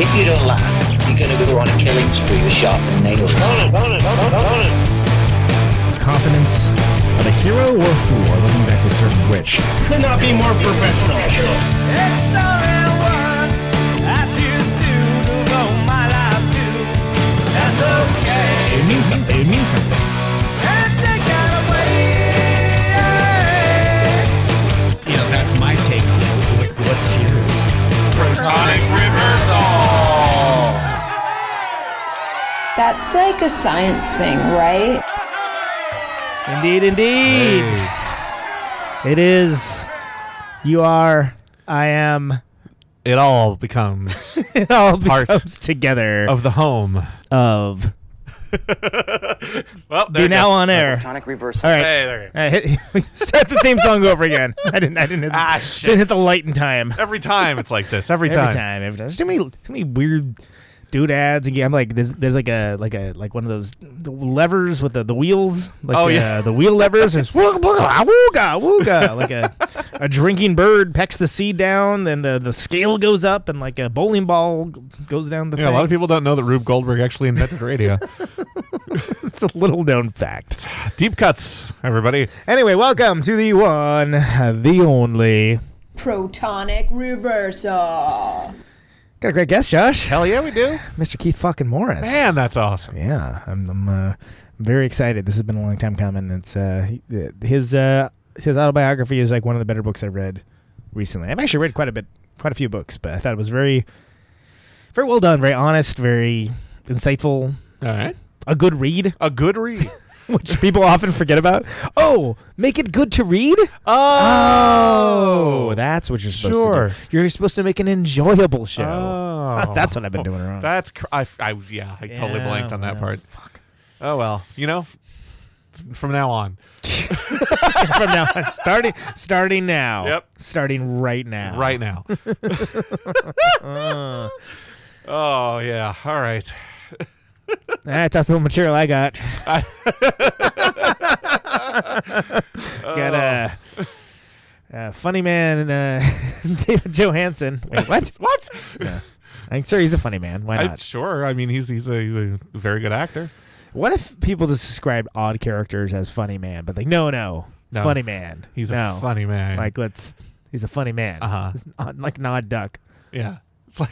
if you don't laugh, you're going to go on a killing spree with sharpened nails. Confidence of a hero or a fool. I wasn't exactly certain which. Could not be more professional. It means something. It means something. You know, that's my take on it. What's yours? Protonic reversal. That's like a science thing, right? Indeed, indeed. It is. You are. I am. It all becomes It all Part becomes together of the home. of. Well, Be now on air. Protonic reversal. All right. Hey, there. you go. Uh, hit, start the theme song over again. I didn't. I didn't. Hit, Ah, didn't hit the light in time. Every time it's like this. Every time. Every time. Every time. There's too many. Too many weird doodads and I'm like there's there's like a like a like one of those levers with the, the wheels like Oh, the, yeah. Uh, the wheel levers and it's wooga ah, wooga wooga like a a drinking bird pecks the seed down then the the scale goes up and like a bowling ball goes down the Yeah, a lot of people don't know that Rube Goldberg actually invented radio. it's a little known fact Deep cuts, everybody. anyway welcome to the one the only Protonic reversal. Got a great guest Josh Hell yeah, we do. Mr. Keith fucking Morris Man, that's awesome. Yeah, I'm, I'm uh, very excited. This has been a long time coming. It's uh, his uh, his autobiography is like one of the better books I've read recently. I've actually read quite a bit, quite a few books, but I thought it was very, very well done, very honest, very insightful, All right. a good read, A good read. which people often forget about. Oh, make it good to read. Oh, oh that's what you're supposed Sure. to do. You're supposed to make an enjoyable show. Oh. That's what I've been doing wrong. That's cr- I, I yeah, I totally blanked on that well, part. Fuck. Oh well, you know, from now on. From now on, starting starting now. Yep. Starting right now. Right now. oh yeah. All right. That's that's the material I got. got a, a funny man, uh, David Johansen. Wait, what? What? I'm sure he's a funny man. Why I, not? sure. I mean, he's he's a he's a very good actor. What if people just described odd characters as funny man, but like, no, no, No. funny man. He's no. a funny man. Like, let's. He's a funny man. Uh-huh. He's like an odd duck. yeah. It's like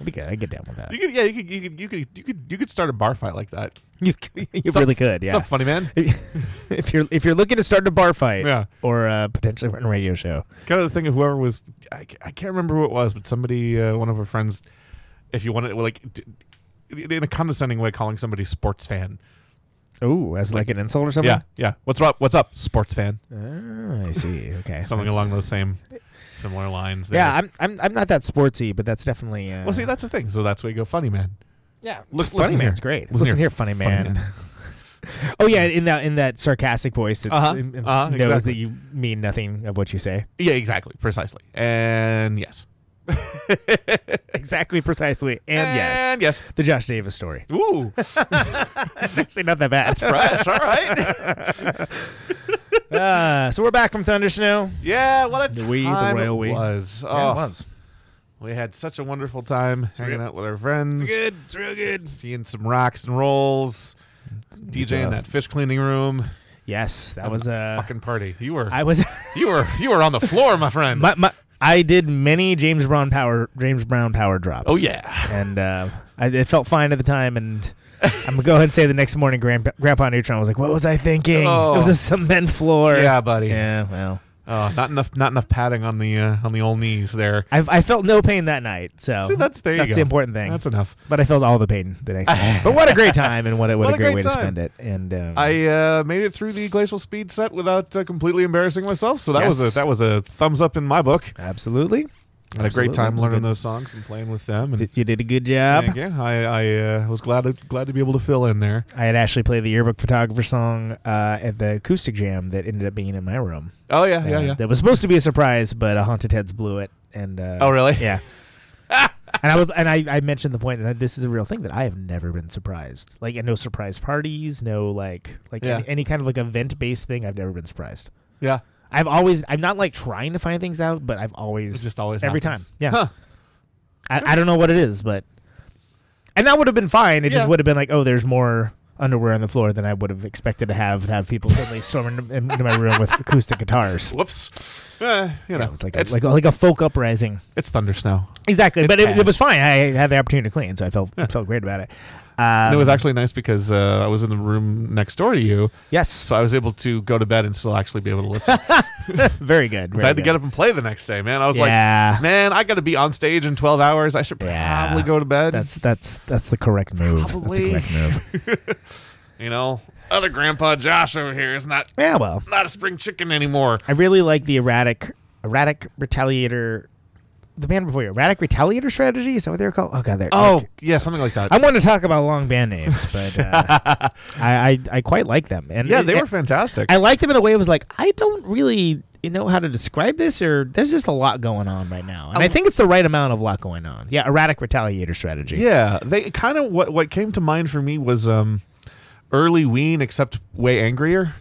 That'd be good. I get down with that. you could yeah you could you could you could you could you could start a bar fight like that. You, you up? really could. What's Yeah. up, funny man? if you're if you're looking to start a bar fight, Yeah. or uh, potentially run a radio show, It's kind of the thing of whoever was I, I can't remember who it was, but somebody uh, one of our friends, if you wanted like d- in a condescending way, calling somebody sports fan. Oh, as like, an insult or something. Yeah, yeah. What's up? What's up, sports fan? Ah, I see. Okay. Something That's- along those same similar lines. There. Yeah, I'm, I'm I'm not that sportsy, but that's definitely. Uh, well, see, that's the thing. So that's why you go funny man. yeah. Look, funny listen man's here. great. Listen Listen, here, here, funny funny man. man. oh yeah, in that in that sarcastic voice, it, Uh-huh, it- it uh-huh, knows exactly. that you mean nothing of what you say. Yeah, exactly, precisely, and yes, Exactly, precisely, and yes, and yes. the Josh Davis story. Ooh, It's actually not that bad. It's fresh. All right. Uh, so we're back from Thunder Snow. yeah, what a The we, the time it we. was. Yeah, Oh, it was we had such a wonderful time hanging real- out with our friends. good. It's real good. seeing some rocks and rolls, DJ in that fish cleaning room. Yes, that was a. fucking party. You were I was. you were you were on the floor, my friend. my, my, I did many James Brown power James Brown power drops. oh yeah. and uh, I, it felt fine at the time. And I'm gonna go ahead and say the next morning, Grandpa, Grandpa Neutron was like, "What was I thinking? Oh. It was a cement floor." Yeah, buddy. Yeah. Well, Oh, not enough not enough padding on the uh, on the old knees there. I, I felt no pain that night. So See, that's there that's the important thing. That's enough. but I felt all the pain the next day. But what a great time, and what a, what, What a great, great way to spend it. And um, I uh, made it through the glacial speed set without uh, completely embarrassing myself. So that was a that was a thumbs up in my book. absolutely had a great time learning good. those songs and playing with them. And You did a good job. Thank you. I, I uh, was glad to, glad to be able to fill in there. I had Ashley play the yearbook photographer song uh, at the acoustic jam that ended up being in my room. Oh yeah, yeah, Uh, yeah. That was supposed to be a surprise, but uh, Haunted Heads blew it. And uh, Oh, really? Yeah. and I was, and I, I mentioned the point that this is a real thing that I have never been surprised. Like, and no surprise parties, no like, like Yeah. any, any kind of like event based thing. I've never been surprised. Yeah. I've always, I'm not like trying to find things out, but I've always, It just always every happens. time. Yeah. Huh. I, I don't know what it is, but and that would have been fine. It Yeah. just would have been like, oh, there's more underwear on the floor than I would have expected to have. and Have people suddenly storm into, into my room with acoustic guitars. Whoops. Uh, you know, Yeah, it was like a, it's, like a, like a folk uprising. it's thunder snow. Exactly, It's but it, cash. it was fine. I had the opportunity to clean, so I felt felt great about it. Um, And it was actually nice because uh, I was in the room next door to you, yes, so I was able to go to bed and still actually be able to listen. very good. 'Cause very I had to get up and play the next day, man. I was Yeah. like, man, I got to be on stage in 12 hours. I should Yeah. probably go to bed. That's that's that's the correct move. That's Probably. the correct move. you know, other Grandpa Josh over here is not yeah, well, not a spring chicken anymore. I really like the erratic erratic retaliator. The band before you, erratic retaliator strategy. Is that what they're called? Oh god, they're Oh, yeah, something like that. I want to talk about long band names, but uh, I, I I quite like them. And yeah, they and were fantastic. I like them in a way. It was like I don't really you know how to describe this, or there's just a lot going on right now, and I Um, think it's the right amount of lot going on. Yeah, erratic retaliator strategy. Yeah, they kind of what what came to mind for me was um early Ween, except way angrier,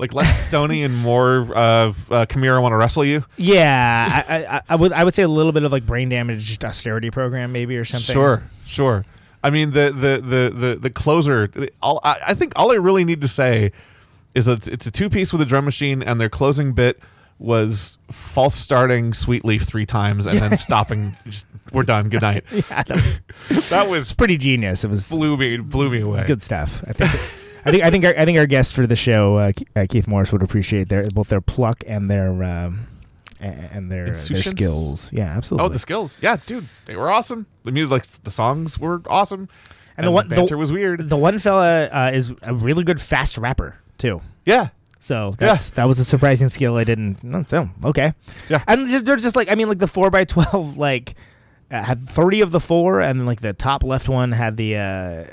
like less stony and more of uh, here, I want to wrestle you. yeah. I, I I would I would say a little bit of like brain damaged austerity program maybe or something. Sure, sure. I mean the the the the, the closer. All I, I think all I really need to say is that it's, it's a two piece with a drum machine, and their closing bit was false starting Sweet Leaf three times and then stopping. Just, we're done. Good night. Yeah, that was That was pretty genius. It was blew me blew me away. It's good stuff. I think. I think. I think. Our, I think our guest for the show, uh, uh, Keith Morris, would appreciate their both their pluck and their um, and their their skills. Yeah, absolutely. Oh, the skills. Yeah, dude, they were awesome. The music, like the songs were awesome. And the one- the- banter was weird. the one fella uh, is a really good fast rapper too. yeah, So that's that was a surprising skill. I didn't. No, so, okay. Yeah. And they're- just like I mean, like the four by twelve, like uh, had thirty of the four, and like the top left one had the. Uh,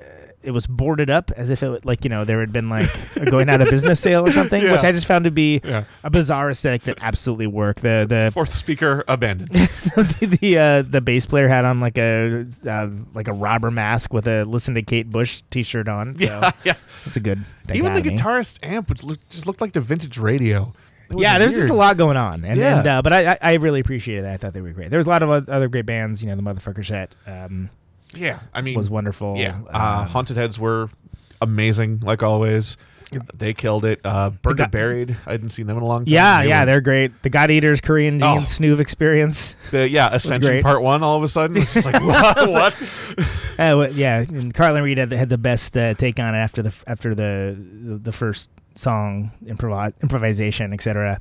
it was boarded up as if it would- like you know there had been like a going out of business sale or something, Yeah. which I just found to be Yeah. a bizarre aesthetic that absolutely worked. The the fourth speaker abandoned. the the, uh, the bass player had on like a uh, like a robber mask with a "Listen to Kate Bush" T-shirt on. So yeah, yeah. it's a good. Even the dichotomy. guitarist amp, which looked, just looked like the vintage radio. Yeah, there's just a lot going on, and, Yeah. and uh, but I, I I really appreciated that. I thought they were great. There was a lot of other great bands. You know, the Motherfucker Set um, Yeah, I mean, was wonderful. Yeah, uh, Um, Haunted Heads were amazing, like always. They killed it. Uh, got- Buried. I hadn't seen them in a long time. yeah, They yeah, were- they're great. The God Eaters, Korean Oh. Jeans, Snoove experience. the, yeah Ascension great. Part One. All of a sudden, it's just like what? what? Uh, wha- yeah, and Carlin Reed had, the- had the best uh, take on it after the after the the, the first song improv improvisation, etc.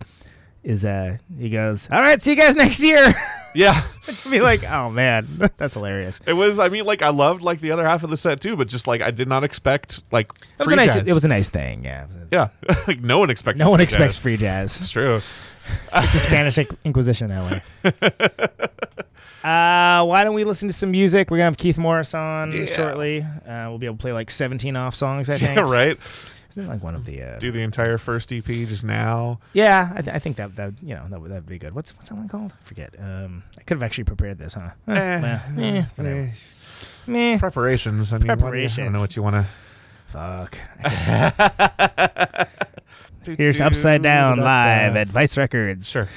Is uh he goes, all right, see you guys next year. Yeah, Be like, oh man, that's hilarious. it was. I mean, like I loved like the other half of the set too, but just like I did not expect like It was free a nice. jazz. It was a nice thing. Yeah. yeah, like no one expected. No one free expects jazz. free jazz. It's true. like the Spanish Inquisition that way. Uh, why don't we listen to some music? We're gonna have Keith Morris on Yeah. shortly. Uh, we'll be able to play like 17 off songs. I think. Yeah, right. Isn't like one of the? Uh, Do the entire first EP just now. yeah, I, th- I think that that you know that would that'd be good. What's what's that one called? I forget. Um, I could have actually prepared this, huh? Eh, Eh, well, eh, eh, preparations. I mean, you- I don't know what you want to. Fuck. Here's Upside Down live at Vice Records. Sure.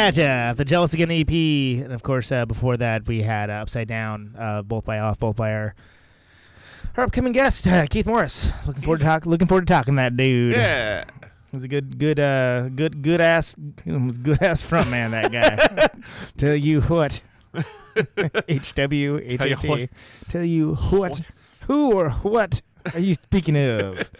At you. Coming at you, the Jealous Again EP, and of course, uh, before that, we had uh, Upside Down, uh, both by off, both by our our upcoming guest, uh, Keith Morris. Looking forward to talk. Looking forward to talking that dude. Yeah. he's a good, good, uh, good, good ass, was good ass front man. That guy. Tell you what. H W H A T. Tell you what. Who or what are you speaking of?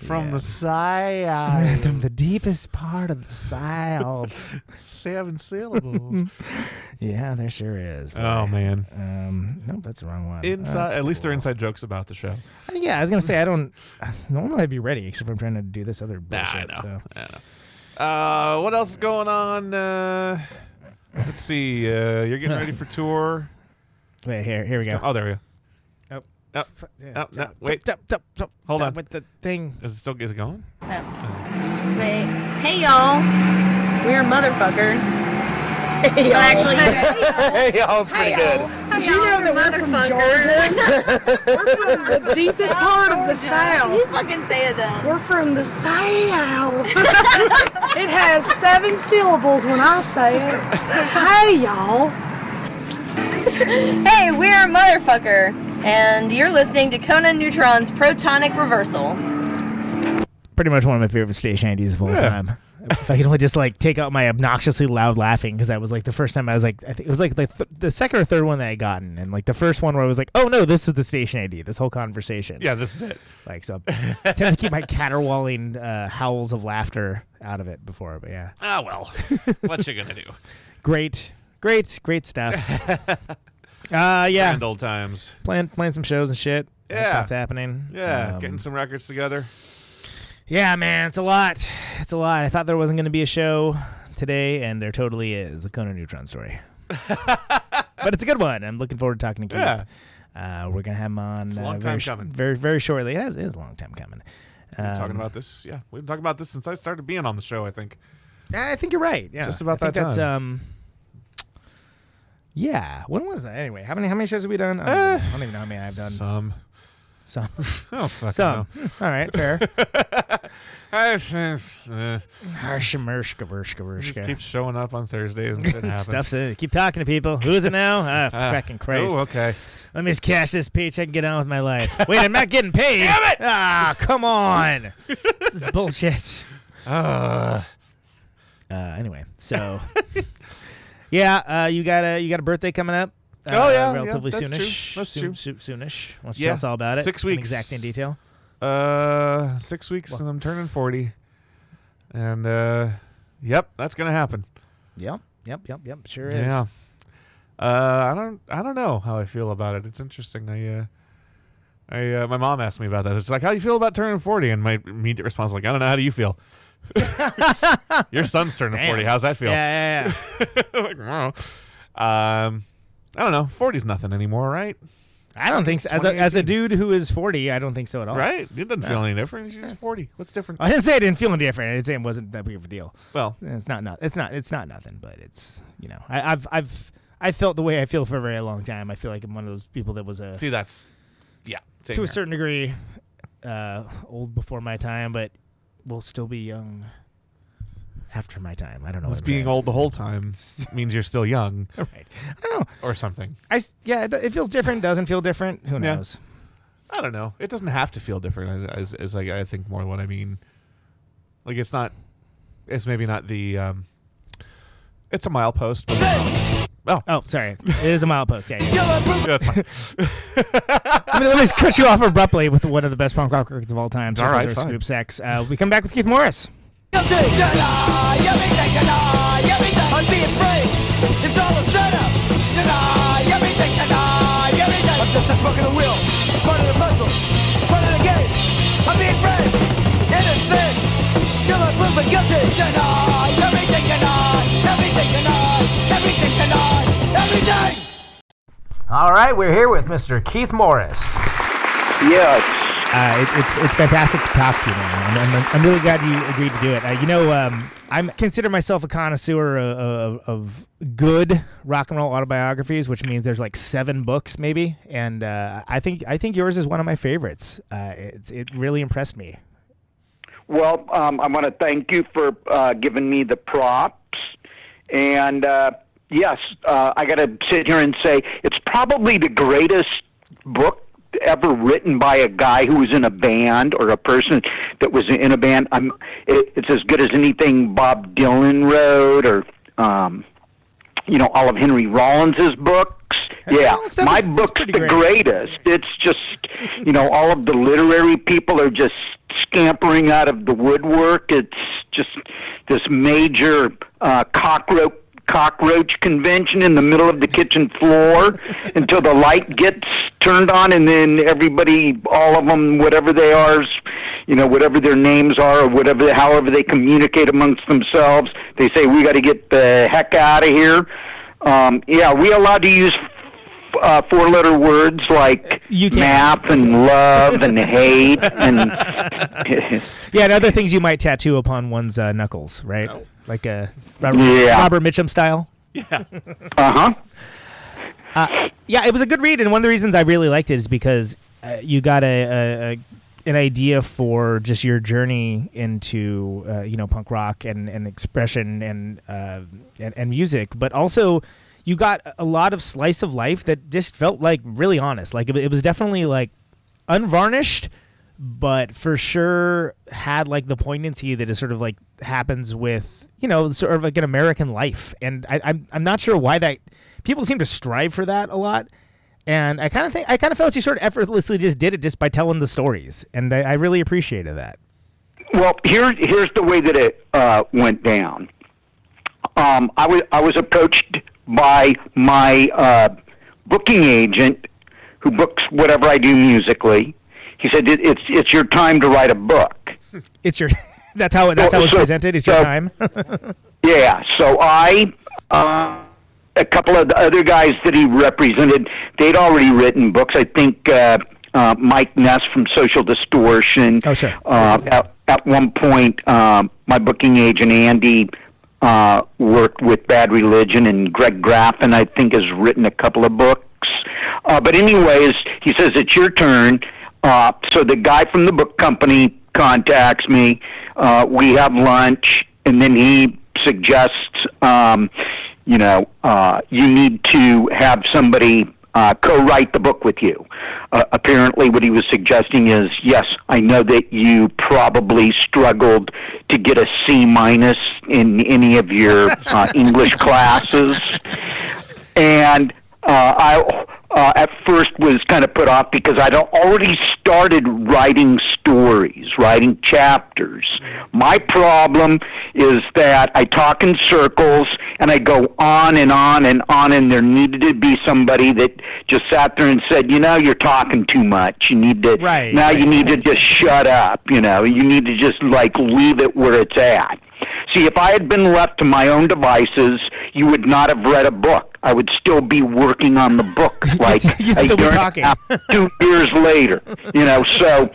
From Yeah. the side. From the deepest part of the South. Seven syllables. yeah, there sure is. oh, man. Um, nope, that's the wrong one. Inside, That's at least they're inside jokes about the show. Uh, Yeah, I was gonna say I don't. Normally I'd be ready, except I'm trying to do this other Nah, bullshit. I know. So. I know. Uh, what else is going on? Uh, let's see. Uh, you're getting ready for tour. Wait, here, here we go. Oh, there we go. Yeah, oh, no, stop, wait. stop, stop, stop, Hold on. with the thing. Is it still is it going? Wait. Hey y'all. We're motherfucker. Hey y'all. Actually, Hey, y'all's pretty good. Did you know that we're from Georgia? we're from the deepest part of the South. You fucking say it then. We're from the South. it has seven syllables when I say it. Hey, y'all. Hey, we're motherfucker, and you're listening to Conan Neutron's Protonic Reversal. Pretty much one of my favorite stage handies of all Yeah. time. if I could only just like take out my obnoxiously loud laughing, because that was like the first time I was like, I think it was like the, th- the second or third one that I gotten, and like the first one where I was like, oh no, this is the station ID. This whole conversation. Yeah, this is it. Like so, I tend to keep my caterwauling uh, howls of laughter out of it before, but yeah. Ah, well. what you gonna do? Great, great, great stuff. uh, yeah, Grand old times. playing playing some shows and shit. Yeah. that's happening. Yeah, Um, getting some records together. Yeah, man, it's a lot. It's a lot. I thought there wasn't going to be a show today, and there totally is. The Conan Neutron story. but it's a good one. I'm looking forward to talking to Keith. Yeah. Uh, we're gonna have him on It's a uh, long very time sh- coming. very very shortly. It is, it is a long time coming. We've been talking Um, about this. Yeah, we've been talking about this since I started being on the show. I think. Yeah, I think you're right. Yeah, Just about I that That's, time. um, yeah. When was that? Anyway, how many how many shows have we done? I don't, Uh, even know. I don't even know how many I've done. Some. Some. Oh, fuck. Some. All right, fair. Just Harshamershka, vershka, vershka. keep showing up on Thursdays and shit happens. Stuff's it. Keep talking to people. Who is it now? Ah, Ah, fucking Christ. Oh, okay. Let me just cash this paycheck and get on with my life. Wait, I'm not getting paid. Damn it! Ah, come on. this is bullshit. Uh, Uh, anyway, so yeah, uh, you got a you got a birthday coming up. Uh, Oh, yeah, yeah, relatively that's soonish. true. That's Soon- true. soo- soonish. Why don't you Yeah, tell us all about it? six in weeks. exact in detail. uh, six weeks and I'm turning forty, and uh, yep, that's gonna happen. Yep, yep, yep, yep. Sure is. Yeah. Uh, I don't. I don't know how I feel about it. It's interesting. I. Uh, I. Uh, my mom asked me about that. It's like, how do you feel about turning forty? And my immediate response, was like, I don't know. How do you feel? Your son's turning Damn. forty. How's that feel? Yeah, yeah, yeah. like, I don't know. Um, I don't know. Forty's nothing anymore, right? I don't think so. As a, as a dude who is 40, I don't think so at all. Right? It doesn't No. feel any different. She's forty. What's different? I didn't say I didn't feel any different. I didn't say it wasn't that big of a deal. Well, It's not, not it's not it's not nothing, but it's you know I, I've I've I felt the way I feel for a very long time. I feel like I'm one of those people that was a see, that's yeah. to a certain degree uh, old before my time, but will still be young after my time. I don't know. Was what being old the whole time means you're still young, right? I don't know. or something. I yeah, it, it feels different. Doesn't feel different. Who Yeah. knows? I don't know. It doesn't have to feel different. As, as, as like I think more what I mean. Like it's not. It's maybe not the. Um, it's a milepost. But, oh, Oh, sorry. It is a milepost. Yeah, yeah. yeah, that's fine. I'm gonna let me cut you off abruptly with one of the best punk rock records of all time. All right, fine. Group Sex. Uh, we come back with Keith Morris. I'm. It's all a setup. Everything, everything. I'm just a smoke in the wheel. Proven guilty. Deny everything, deny everything, deny everything, deny everything. All right, we're here with Mr. Keith Morris. Yes. Uh, it, it's it's fantastic to talk to you, man. I'm, I'm, I'm really glad you agreed to do it. Uh, you know, um, I consider myself a connoisseur of, of, of good rock and roll autobiographies, which means there's like seven books, maybe. And uh, I think I think yours is one of my favorites. Uh, it's it really impressed me. Well, um, I want to thank you for uh, giving me the props. And uh, yes, uh, I got to sit here and say it's probably the greatest book ever written by a guy who was in a band or a person that was in a band. I'm, it, it's as good as anything Bob Dylan wrote or, um, you know, all of Henry Rollins's books. Yeah, my is- book's the great. greatest. It's just, you know, all of the literary people are just scampering out of the woodwork. It's just this major uh, cockroach cockroach convention in the middle of the kitchen floor until the light gets turned on and then everybody all of them whatever they are you know whatever their names are or whatever however they communicate amongst themselves they say we got to get the heck out of here um yeah we allowed to use uh, four letter words like You can. and love and hate and Yeah, and other things you might tattoo upon one's uh, knuckles, right? Like a Robert, Yeah. Robert Mitchum style. Yeah. uh-huh Uh, yeah, it was a good read, and one of the reasons I really liked it is because uh, you got a, a, a an idea for just your journey into uh, you know punk rock and, and expression and, uh, and and music, but also you got a lot of slice of life that just felt like really honest. Like it, it was definitely like unvarnished, but for sure had like the poignancy that is sort of like happens with you know sort of like an American life, and I, I'm I'm not sure why that people seem to strive for that a lot. And I kind of think I kind of felt you sort of effortlessly just did it just by telling the stories, and I, I really appreciated that. Well, here, here's the way that it uh, went down. Um, I was I was approached by my uh, booking agent, who books whatever I do musically. He said it, it's it's your time to write a book. It's your that's how it, that's how it's So- presented. It's your time. Yeah, so I, uh, a couple of the other guys that he represented, they'd already written books. I think uh, uh, Mike Ness from Social Distortion. Oh, sure. Uh, at, at one point, um, my booking agent Andy uh, worked with Bad Religion, and Greg Graffin, I think, has written a couple of books. Uh, but anyways, he says it's your turn. Uh, so the guy from the book company contacts me. Uh, we have lunch, and then he suggests, um, you know, uh, you need to have somebody uh, co-write the book with you. Uh, apparently, what he was suggesting is, yes, I know that you probably struggled to get a C minus in any of your uh, English classes, and uh, I uh, at first was kind of put off because I'd already started writing stories, writing chapters. My problem is that I talk in circles and I go on and on and on, and there needed to be somebody that just sat there and said, you know, you're talking too much. You need to Right, now. right, you need to just shut up. You know, you need to just like leave it where it's at. See, if I had been left to my own devices, you would not have read a book. I would still be working on the book, like you'd still be year and a talking. two years later. You know, so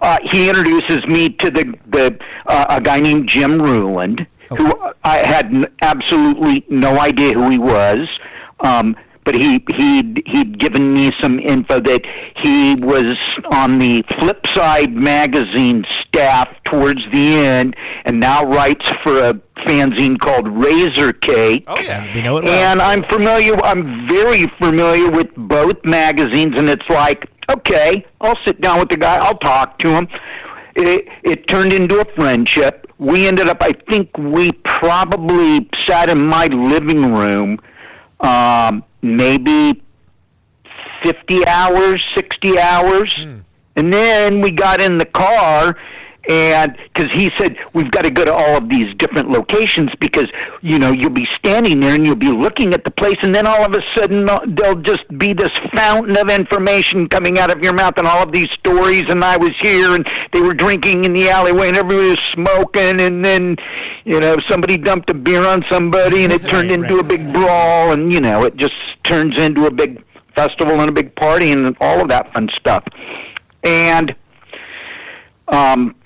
uh, he introduces me to the the uh, a guy named Jim Ruland, who I had absolutely no idea who he was. Um, but he he'd he'd given me some info that he was on the Flipside magazine staff towards the end, and now writes for a fanzine called Razor Cake. Oh yeah. we know it well. And I'm familiar. I'm very familiar with both magazines, and it's like, okay, I'll sit down with the guy. I'll talk to him. It it turned into a friendship. We ended up. I think we probably sat in my living room, um, maybe fifty hours, sixty hours, and then we got in the car. And because he said we've got to go to all of these different locations because you know you'll be standing there and you'll be looking at the place and then all of a sudden uh, there'll just be this fountain of information coming out of your mouth and all of these stories and I was here and they were drinking in the alleyway and everybody was smoking and then you know somebody dumped a beer on somebody and it turned into a big brawl and you know it just turns into a big festival and a big party and all of that fun stuff. And um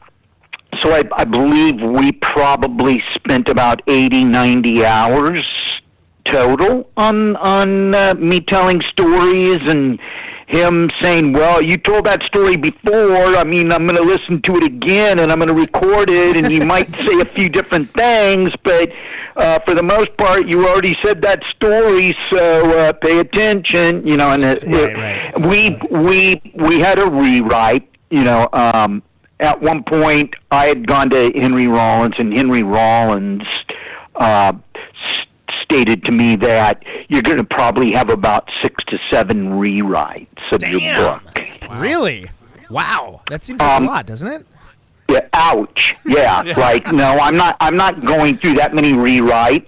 so I, I believe we probably spent about 80, 90 hours total on on uh, me telling stories and him saying, "Well, you told that story before. I mean, I'm going to listen to it again and I'm going to record it, and you might say a few different things, but uh, for the most part, you already said that story. So uh, pay attention." You know, and it, it, we we we had a rewrite. You know, um, at one point I had gone to Henry Rollins, and Henry Rollins uh, s- stated to me that you're going to probably have about six to seven rewrites of your book. Really? Wow. That seems like Um, a lot, doesn't it? Yeah, ouch. Yeah, like no, I'm not. I'm not going through that many rewrites.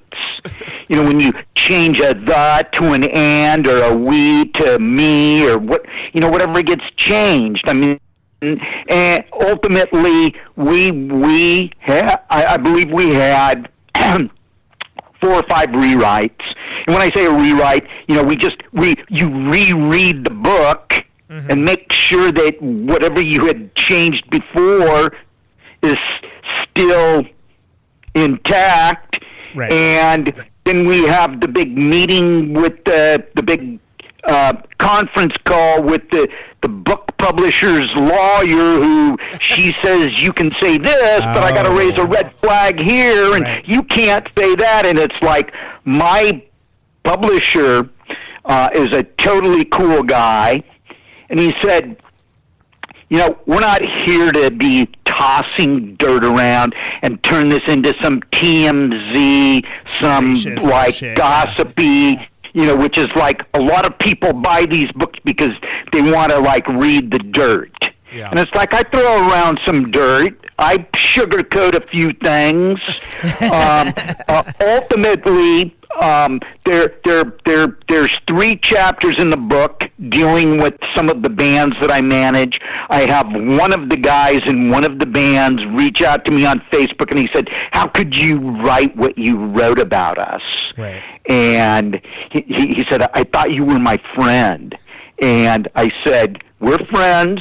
You know, when you change a the to an and or a we to me or what, you know, whatever gets changed. I mean, Mm, and ultimately, we we had. I, I believe we had. four or five rewrites. And when I say a rewrite, you know, we just we you reread the book mm-hmm. and make sure that whatever you had changed before is still intact. Right. And then we have the big meeting with the the big uh, conference call with the the book publisher's lawyer who she says you can say this but I got to raise a red flag here and you can't say that. And it's like my publisher uh, is a totally cool guy. And he said you know, we're not here to be tossing dirt around and turn this into some TMZ, some like bullshit, gossipy, you know, which is like a lot of people buy these books because they want to like read the dirt. Yeah. And it's like I throw around some dirt. I sugarcoat a few things. um, uh, ultimately, um, there, there, there, there's three chapters in the book dealing with some of the bands that I manage. I have one of the guys in one of the bands reach out to me on Facebook, and he said, "How could you write what you wrote about us?" Right. And he, he he said, "I thought you were my friend," and I said, "We're friends."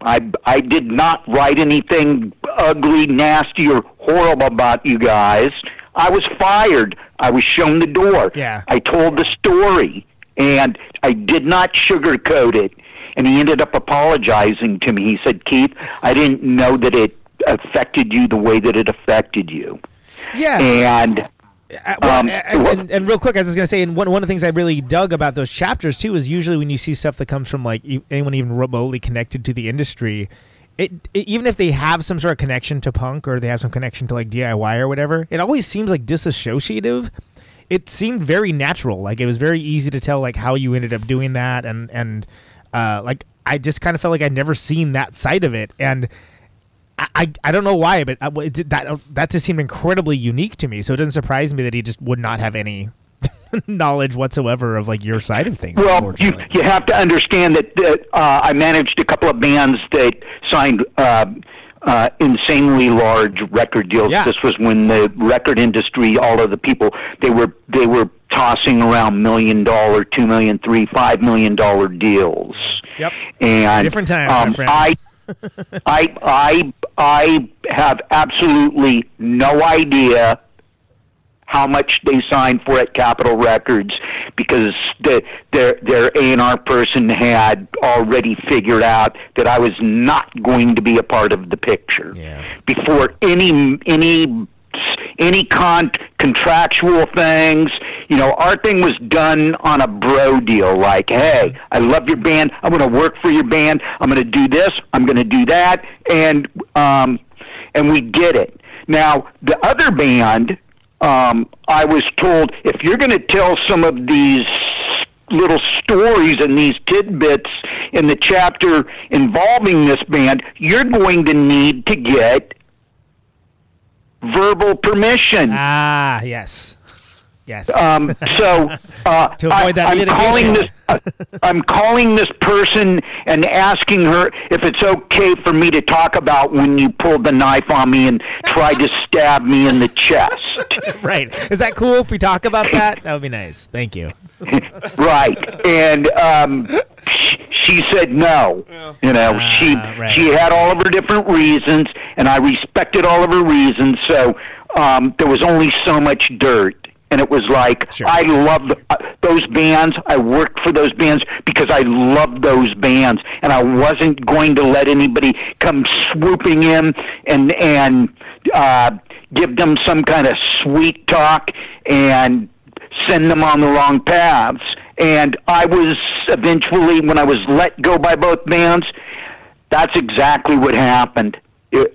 I I did not write anything ugly, nasty, or horrible about you guys. I was fired. I was shown the door. Yeah. I told the story, and I did not sugarcoat it. And he ended up apologizing to me. He said, "Keith, I didn't know that it affected you the way that it affected you." Yeah. And well, Um, and, and, and real quick, as I was gonna say, and one one of the things I really dug about those chapters too is usually when you see stuff that comes from like anyone even remotely connected to the industry, it, it even if they have some sort of connection to punk or they have some connection to like DIY or whatever, it always seems like disassociative. It seemed very natural, like it was very easy to tell like how you ended up doing that, and and uh, like I just kind of felt like I'd never seen that side of it, and. I, I, don't know why, but I, it, did- that that just seemed incredibly unique to me. So it doesn't surprise me that he just would not have any knowledge whatsoever of like your side of things. Well, you you have to understand that, that uh, I managed a couple of bands that signed uh, uh, insanely large record deals. Yeah. This was when the record industry, all of the people, they were they were tossing around million dollar, two million, three, five million dollar deals. Yep. And Different times, my um, friend. I I I I have absolutely no idea how much they signed for at Capitol Records because the, their their A and R person had already figured out that I was not going to be a part of the picture Yeah. before any any any con contractual things. You know, our thing was done on a bro deal. Like, hey, I love your band. I'm going to work for your band. I'm going to do this. I'm going to do that, and um, and we did it. Now, the other band, um, I was told if you're going to tell some of these little stories and these tidbits in the chapter involving this band, you're going to need to get verbal permission. Ah, yes. Yes. Um, so uh, To avoid that I, am calling this. Uh, I'm calling this person and asking her if it's okay for me to talk about when you pulled the knife on me and tried to stab me in the chest. right. Is that cool if we talk about that? That would be nice. Thank you. right, and um, sh- she said no. You know, she Ah, right. she had all of her different reasons, and I respected all of her reasons. So um, there was only so much dirt. And it was like I loved uh, those bands. I worked for those bands because I loved those bands, and I wasn't going to let anybody come swooping in and and uh, give them some kind of sweet talk and send them on the wrong paths. And I was eventually, when I was let go by both bands, that's exactly what happened.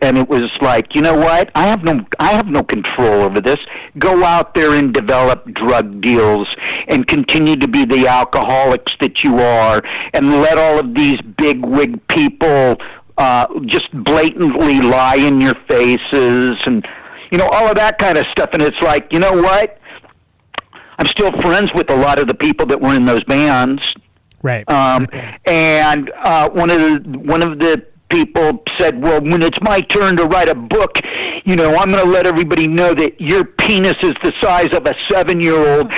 And it was like, you know what? I have no, I have no control over this. Go out there and develop drug deals, and continue to be the alcoholics that you are, and let all of these big wig people uh, just blatantly lie in your faces, and you know all of that kind of stuff. And it's like, you know what? I'm still friends with a lot of the people that were in those bands. Right. Um, and uh, one of the one of the people said, "Well, when it's my turn to write a book, you know, I'm going to let everybody know that your penis is the size of a seven-year-old,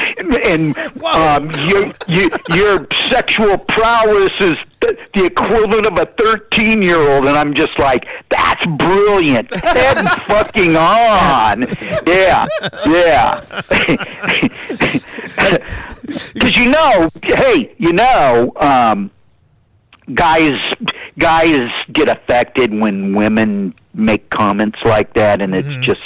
and um, your your your sexual prowess is the, the equivalent of a 13-year-old." And I'm just like, "That's brilliant! Head fucking on! Yeah, yeah." Because you know, hey, you know, um, guys guys get affected when women make comments like that and it's just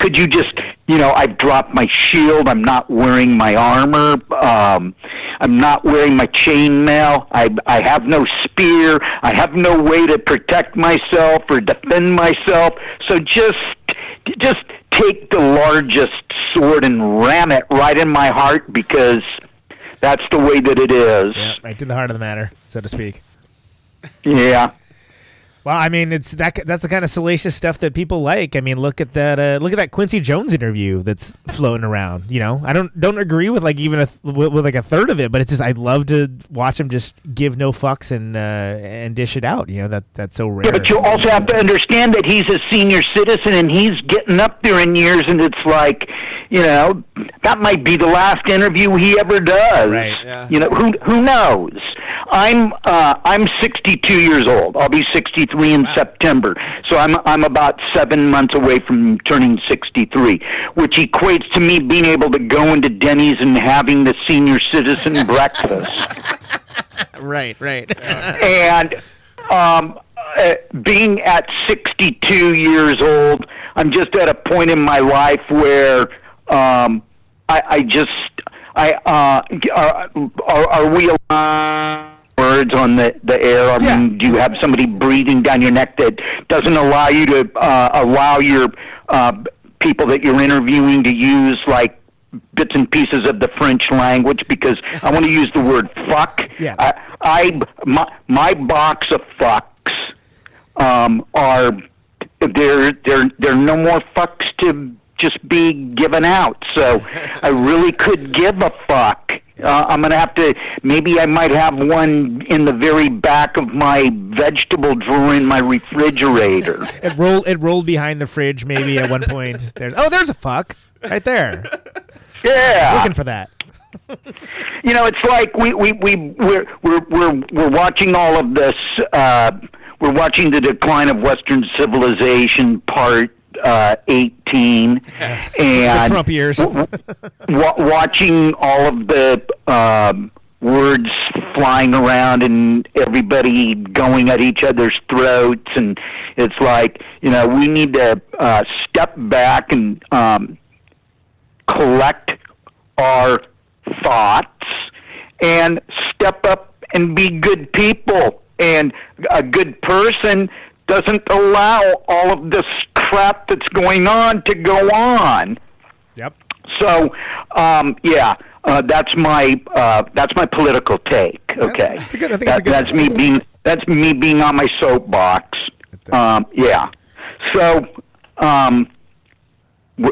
could you just you know i've dropped my shield i'm not wearing my armor um i'm not wearing my chainmail i i have no spear i have no way to protect myself or defend myself. So just just take the largest sword and ram it right in my heart because that's the way that it is. Yeah, right to the heart of the matter, so to speak. Yeah Well, I mean, it's that that's the kind of salacious stuff that people like. I mean, look at that uh, look at that Quincy Jones interview that's floating around. You know, I don't don't agree with like even a th- with, with like a third of it, but it's just I love to watch him just give no fucks and uh, and dish it out. You know that that's so rare. Yeah, but you also have to understand that he's a senior citizen and he's getting up there in years, and it's like, you know, that might be the last interview he ever does. Right. Yeah. You know, who who knows? I'm uh, I'm 62 years old. I'll be 63 in September, so I'm I'm about seven months away from turning 63, which equates to me being able to go into Denny's and having the senior citizen breakfast right, right. and um, uh, being at 62 years old, I'm just at a point in my life where um, I, I just I uh, are, are, are we allowed words on the the air? I mean, do you have somebody breathing down your neck that doesn't allow you to uh, allow your uh, people that you're interviewing to use like bits and pieces of the French language because I want to use the word fuck. Yeah. I, I my, my box of fucks um, are there. There there are no more fucks to just be given out. So I really could give a fuck. Uh, I'm gonna have to. Maybe I might have one in the very back of my vegetable drawer in my refrigerator. It rolled it rolled behind the fridge maybe at one point. There's oh, there's a fuck right there. Yeah. Looking for that. you know, it's like we we we we're we're we're, we're watching all of this. Uh, we're watching the decline of Western civilization, part uh, eighteen, and Trump years. wa- watching all of the um, words flying around and everybody going at each other's throats, and it's like you know we need to uh, step back and um, collect our thoughts and step up and be good people. And a good person doesn't allow all of this crap that's going on to go on. Yep. So, um, yeah, uh, that's my uh, that's my political take. Okay, that's good- I think That- good- that's me being that's me being on my soapbox. Um, yeah. So, um,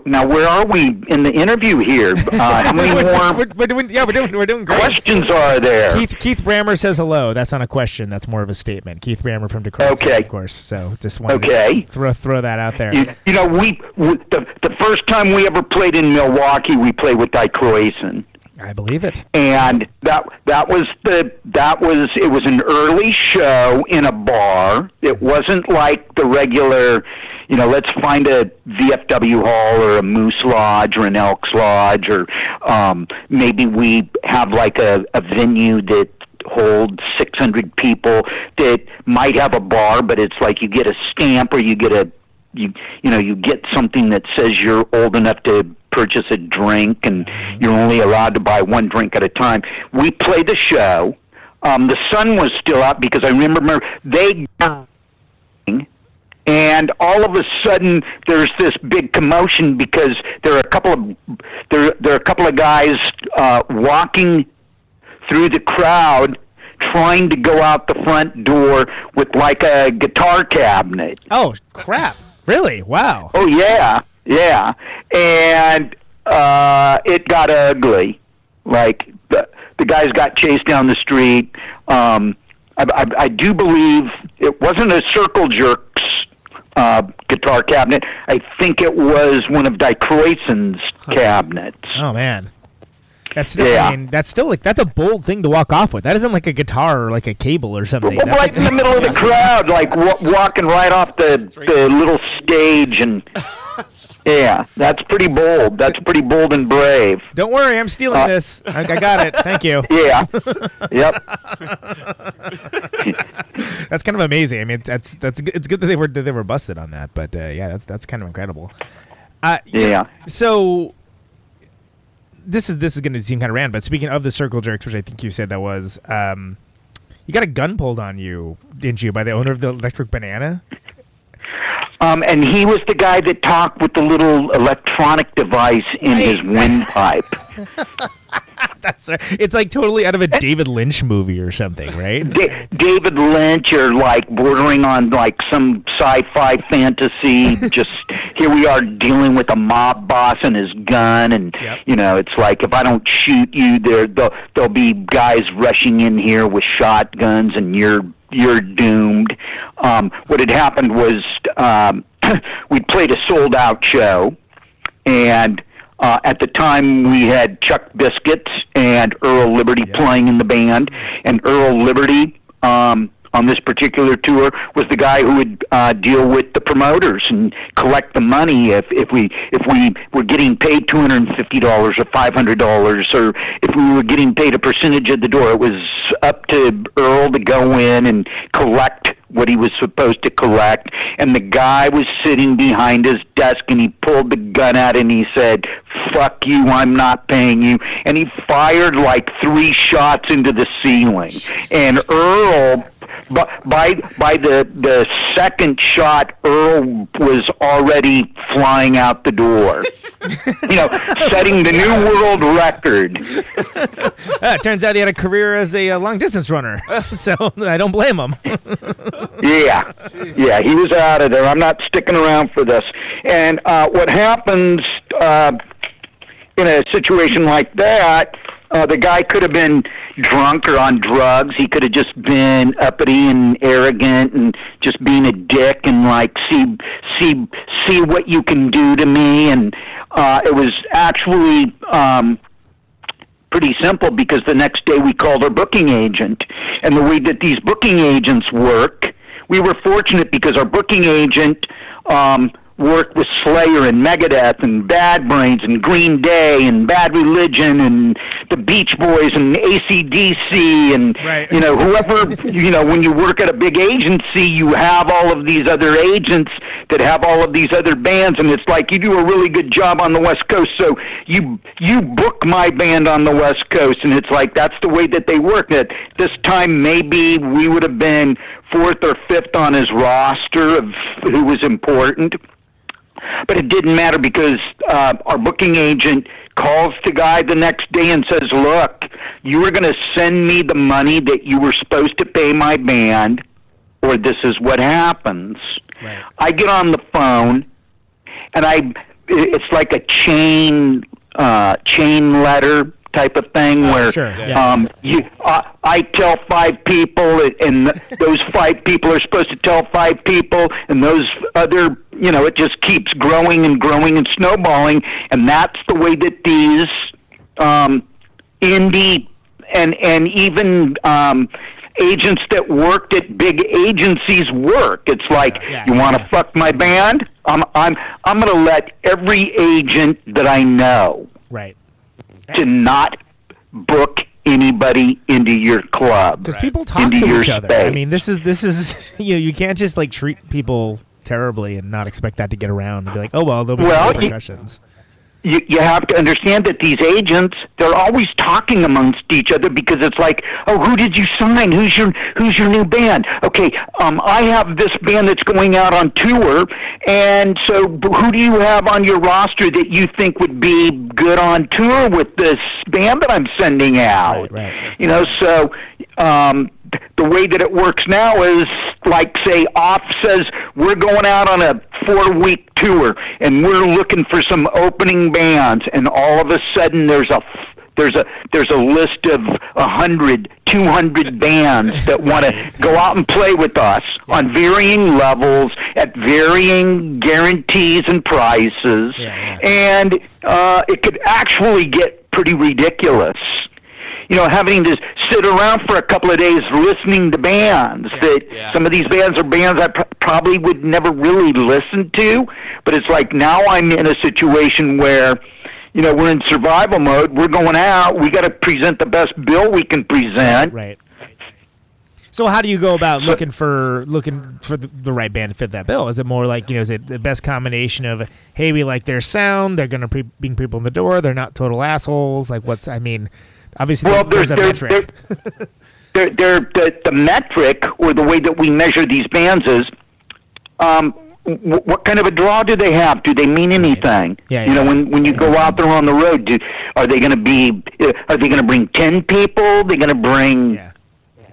now where are we in the interview here? Uh, how many more we're, we're doing, yeah, we're doing, we're doing great. questions are there? Keith Keith Brammer says hello. That's not a question. That's more of a statement. Keith Brammer from Detroit, Okay. of course. So just wanted Okay. to throw throw that out there. You, you know, we, we the the first time we ever played in Milwaukee, we played with Die Kreuzen. I believe it. and that that was the that was it was an early show in a bar. It wasn't like the regular, you know, let's find a VFW hall or a Moose Lodge or an Elks Lodge or um, maybe we have like a, a venue that holds 600 people that might have a bar, but it's like you get a stamp or you get a you you know you get something that says you're old enough to purchase a drink and you're only allowed to buy one drink at a time. We played the show. Um, the sun was still out because I remember they and all of a sudden there's this big commotion because there are a couple of there there are a couple of guys uh, walking through the crowd trying to go out the front door with like a guitar cabinet. Oh crap! Really? Wow. Oh yeah, yeah, and uh, it got ugly. Like the the guys got chased down the street. Um, I, I, I do believe it wasn't a Circle Jerks uh, guitar cabinet. I think it was one of Die Kreuzen's cabinets. Oh man. That's still, Yeah. I mean, that's still like that's a bold thing to walk off with. That isn't like a guitar or like a cable or something. Well, That's right like- in the middle of the crowd, like w- walking right off the, the little stage, and yeah, that's pretty bold. That's pretty bold and brave. Don't worry, I'm stealing Uh, this. I, I got it. Thank you. Yeah. yep. That's kind of amazing. I mean, that's that's it's good that they were that they were busted on that. But uh, yeah, that's that's kind of incredible. Uh, Yeah. So this is this is going to seem kind of random, but speaking of the circle jerks, which I think you said that was, um, you got a gun pulled on you, didn't you, by the owner of the Electric Banana? Um, and he was the guy that talked with the little electronic device in his windpipe. That's right. It's like totally out of a David Lynch movie or something, right? Da- David Lynch or like bordering on like some sci-fi fantasy. Just here we are dealing with a mob boss and his gun, and you know it's like if I don't shoot you, there there'll, there'll be guys rushing in here with shotguns, and you're you're doomed. Um, what had happened was um, we played a sold out show, and uh, at the time, we had Chuck Biscuits and Earl Liberty playing in the band, and Earl Liberty um, on this particular tour was the guy who would uh, deal with the promoters and collect the money if if we if we were getting paid two hundred and fifty dollars or five hundred dollars or if we were getting paid a percentage of the door. It was up to Earl to go in and collect what he was supposed to collect. And the guy was sitting behind his desk and he pulled the gun out and he said fuck you i'm not paying you. And he fired like three shots into the ceiling. And earl by by by the the second shot earl was already flying out the door you know setting the new world record Uh, turns out he had a career as a uh, long distance runner, so I don't blame him. Yeah, yeah, he was out of there. I'm not sticking around for this. And uh, what happens uh, in a situation like that? Uh, the guy could have been drunk or on drugs. He could have just been uppity and arrogant and just being a dick and like see see see what you can do to me. And uh, it was actually. Um, pretty simple because the next day we called our booking agent. And the way that these booking agents work, we were fortunate because our booking agent um, worked with Slayer and Megadeth and Bad Brains and Green Day and Bad Religion and the Beach Boys and ACDC and you know whoever you know when you work at a big agency you have all of these other agents that have all of these other bands, and it's like you do a really good job on the West Coast, so you you book my band on the West Coast, and it's like that's the way that they work. That this time maybe we would have been fourth or fifth on his roster of who was important but it didn't matter because uh, our booking agent calls the guy the next day and says, "Look, you were going to send me the money that you were supposed to pay my band, or this is what happens." Right. I get on the phone, and I it's like a chain uh, chain letter type of thing where sure, yeah. um, you uh, I tell five people, and those five people are supposed to tell five people, and those other, you know, it just keeps growing and growing and snowballing, and that's the way that these um, indie and and even um, agents that worked at big agencies work. It's like Yeah, you want to yeah. fuck my band. I'm I'm I'm going to let every agent that I know Right. To not book anybody into your club Because people talk into to each other. space. I mean, this is this is you know you can't just like treat people terribly and not expect that to get around and be like, oh well, there'll be Well, repercussions. you, you have to understand that these agents they're always talking amongst each other because it's like oh who did you sign? Who's your who's your new band? Okay um i have this band that's going out on tour and so who do you have on your roster that you think would be good on tour with this band that i'm sending out? Right, right. you know so um the way that it works now is like say off says we're going out on a four week tour and we're looking for some opening bands and all of a sudden there's a there's a there's a list of a hundred, two hundred bands that want to go out and play with us on varying levels at varying guarantees and prices, Yeah, and uh, it could actually get pretty ridiculous you know, having to sit around for a couple of days listening to bands that yeah. some of these bands are bands I pr- probably would never really listen to, but it's like now I'm in a situation where you know, we're in survival mode. We're going out. We got to present the best bill we can present. Right. So how do you go about looking for looking for the, the right band to fit that bill? Is it more like you know, is it the best combination of hey, we like their sound, they're gonna pre- bring people in the door, they're not total assholes? Like what's I mean, obviously Well, there's a there's- metric. They're, they're, the, the metric or the way that we measure these bands is um, w- what kind of a draw do they have? Do they mean anything? Yeah, you know, yeah. when when you go out there on the road, do, are they going to be? uh, Are they going to bring ten people? They're going to bring yeah.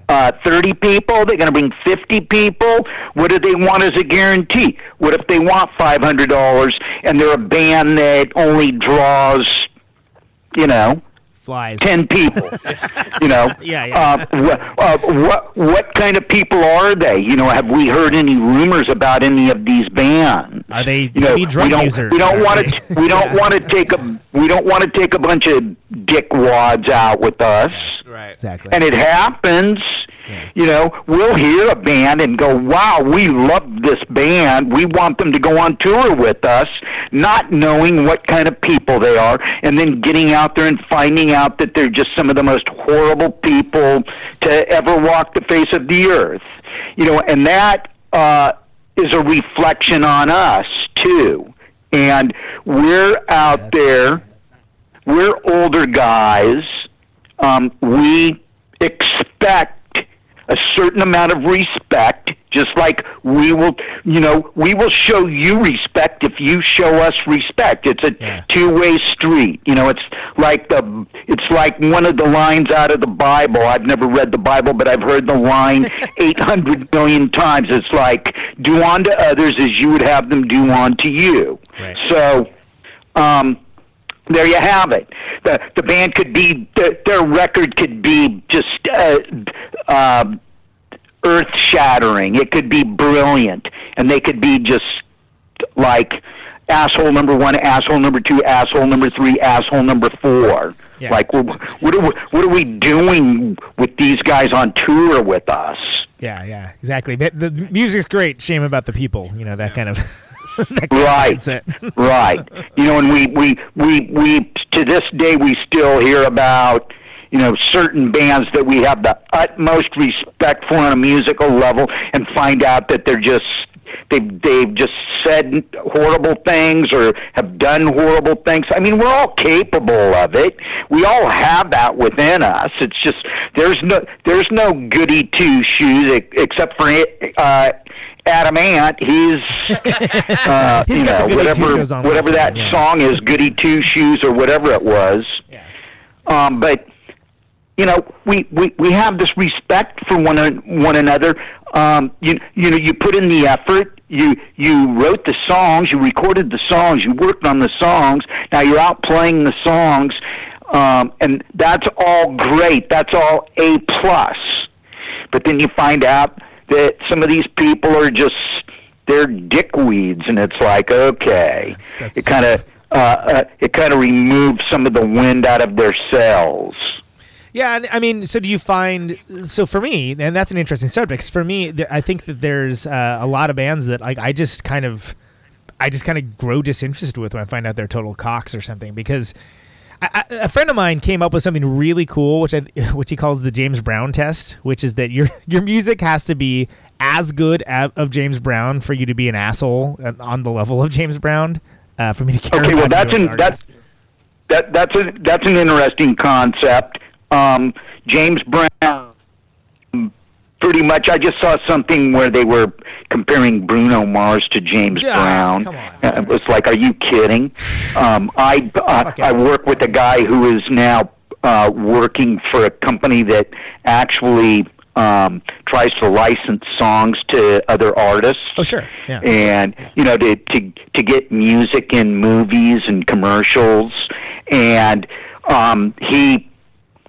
uh, 30 people? They're going to bring 50 people? What do they want as a guarantee? What if they want $500 and they're a band that only draws, you know, Flies. 10 people? you know? Yeah, yeah. Uh, what, uh, what, what kind of people are they? You know, have we heard any rumors about any of these bands? Are they you know, drug we don't, users? We don't want to. We don't want to take a. We don't want to take a bunch of dickwads out with us Right. Exactly. and it happens. You know, we'll hear a band and go, "Wow, we love this band. We want them to go on tour with us," not knowing what kind of people they are, and then getting out there and finding out that they're just some of the most horrible people to ever walk the face of the earth. You know, and that uh, is a reflection on us too. And we're out there we're older guys. Um, we expect a certain amount of respect, just like we will, you know, we will show you respect if you show us respect. It's a Yeah. two-way street. You know, it's like the, it's like one of the lines out of the Bible. I've never read the Bible, but I've heard the line 800 million times. It's like, do unto others as you would have them do unto you. Right. So, um, there you have it. The the band could be the, their record could be just uh, uh, earth shattering. It could be brilliant, and they could be just like asshole number one, asshole number two, asshole number three, asshole number four. Yeah. Like what what are we, what are we doing with these guys on tour with us? yeah, yeah, exactly. The, the music's great. Shame about the people. You know that kind of. Right. right. You know, and we, we, we, we, to this day, we still hear about, you know, certain bands that we have the utmost respect for on a musical level and find out that they're just, they've they've just said horrible things or have done horrible things. I mean, we're all capable of it. We all have that within us. It's just there's no there's no goody two shoes except for uh, Adam Ant. He's uh, He's you know whatever whatever that yeah. song is, goody two shoes or whatever it was. Yeah. Um, but you know, we, we, we have this respect for one one another. Um, you you know, you put in the effort. You you wrote the songs. You recorded the songs. You worked on the songs. Now you're out playing the songs, um, and that's all great. That's all a plus. But then you find out that some of these people are just they're dickweeds, and it's like okay, it kind of uh, uh, it kind of removes some of the wind out of their sails. Yeah, and I mean, so do you find? So for me, and that's an interesting subject. 'cause For me, I think that there's uh, a lot of bands that like I just kind of, I just kind of grow disinterested with when I find out they're total cocks or something. Because I, I, a friend of mine came up with something really cool, which I, which he calls the James Brown test, which is that your your music has to be as good a of James Brown for you to be an asshole on the level of James Brown. Uh, for me to care Okay, well that's an an that's that that's a that's an interesting concept. Um, James Brown, pretty much. I just saw something where they were comparing Bruno Mars to James Yeah, Brown. come on. Uh, It was like, are you kidding? Um, I uh, I work with a guy who is now uh, working for a company that actually um, tries to license songs to other artists. Oh sure, yeah. and you know to to to get music in movies and commercials and um he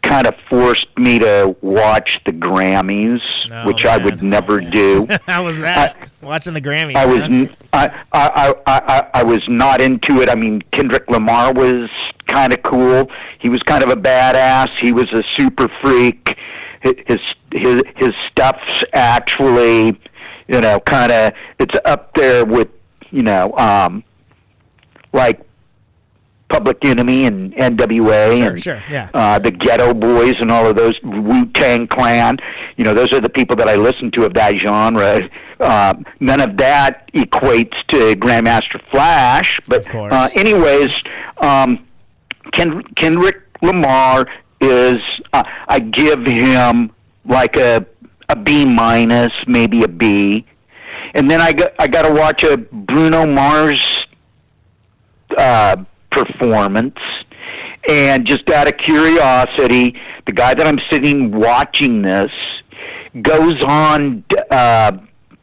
kind of forced me to watch the Grammys Oh, which I would never do How was that? Watching the Grammys. I was huh? I, I, I, I, I was not into it. I mean, Kendrick Lamar was kind of cool. He was kind of a badass. He was a super freak. His his his stuff's actually, you know, kind of it's up there with, you know, um, like Public Enemy and NWA Sure, and sure, yeah. uh, the Geto Boys and all of those Wu Tang Clan. You know, those are the people that I listen to of that genre. Uh, none of that equates to Grandmaster Flash, but uh, anyways, um, Ken, Kendrick Lamar is. Uh, I give him like a a B minus, maybe a B, and then I got I got to watch a Bruno Mars uh, performance. And just out of curiosity, the guy that I'm sitting watching this goes on. Uh,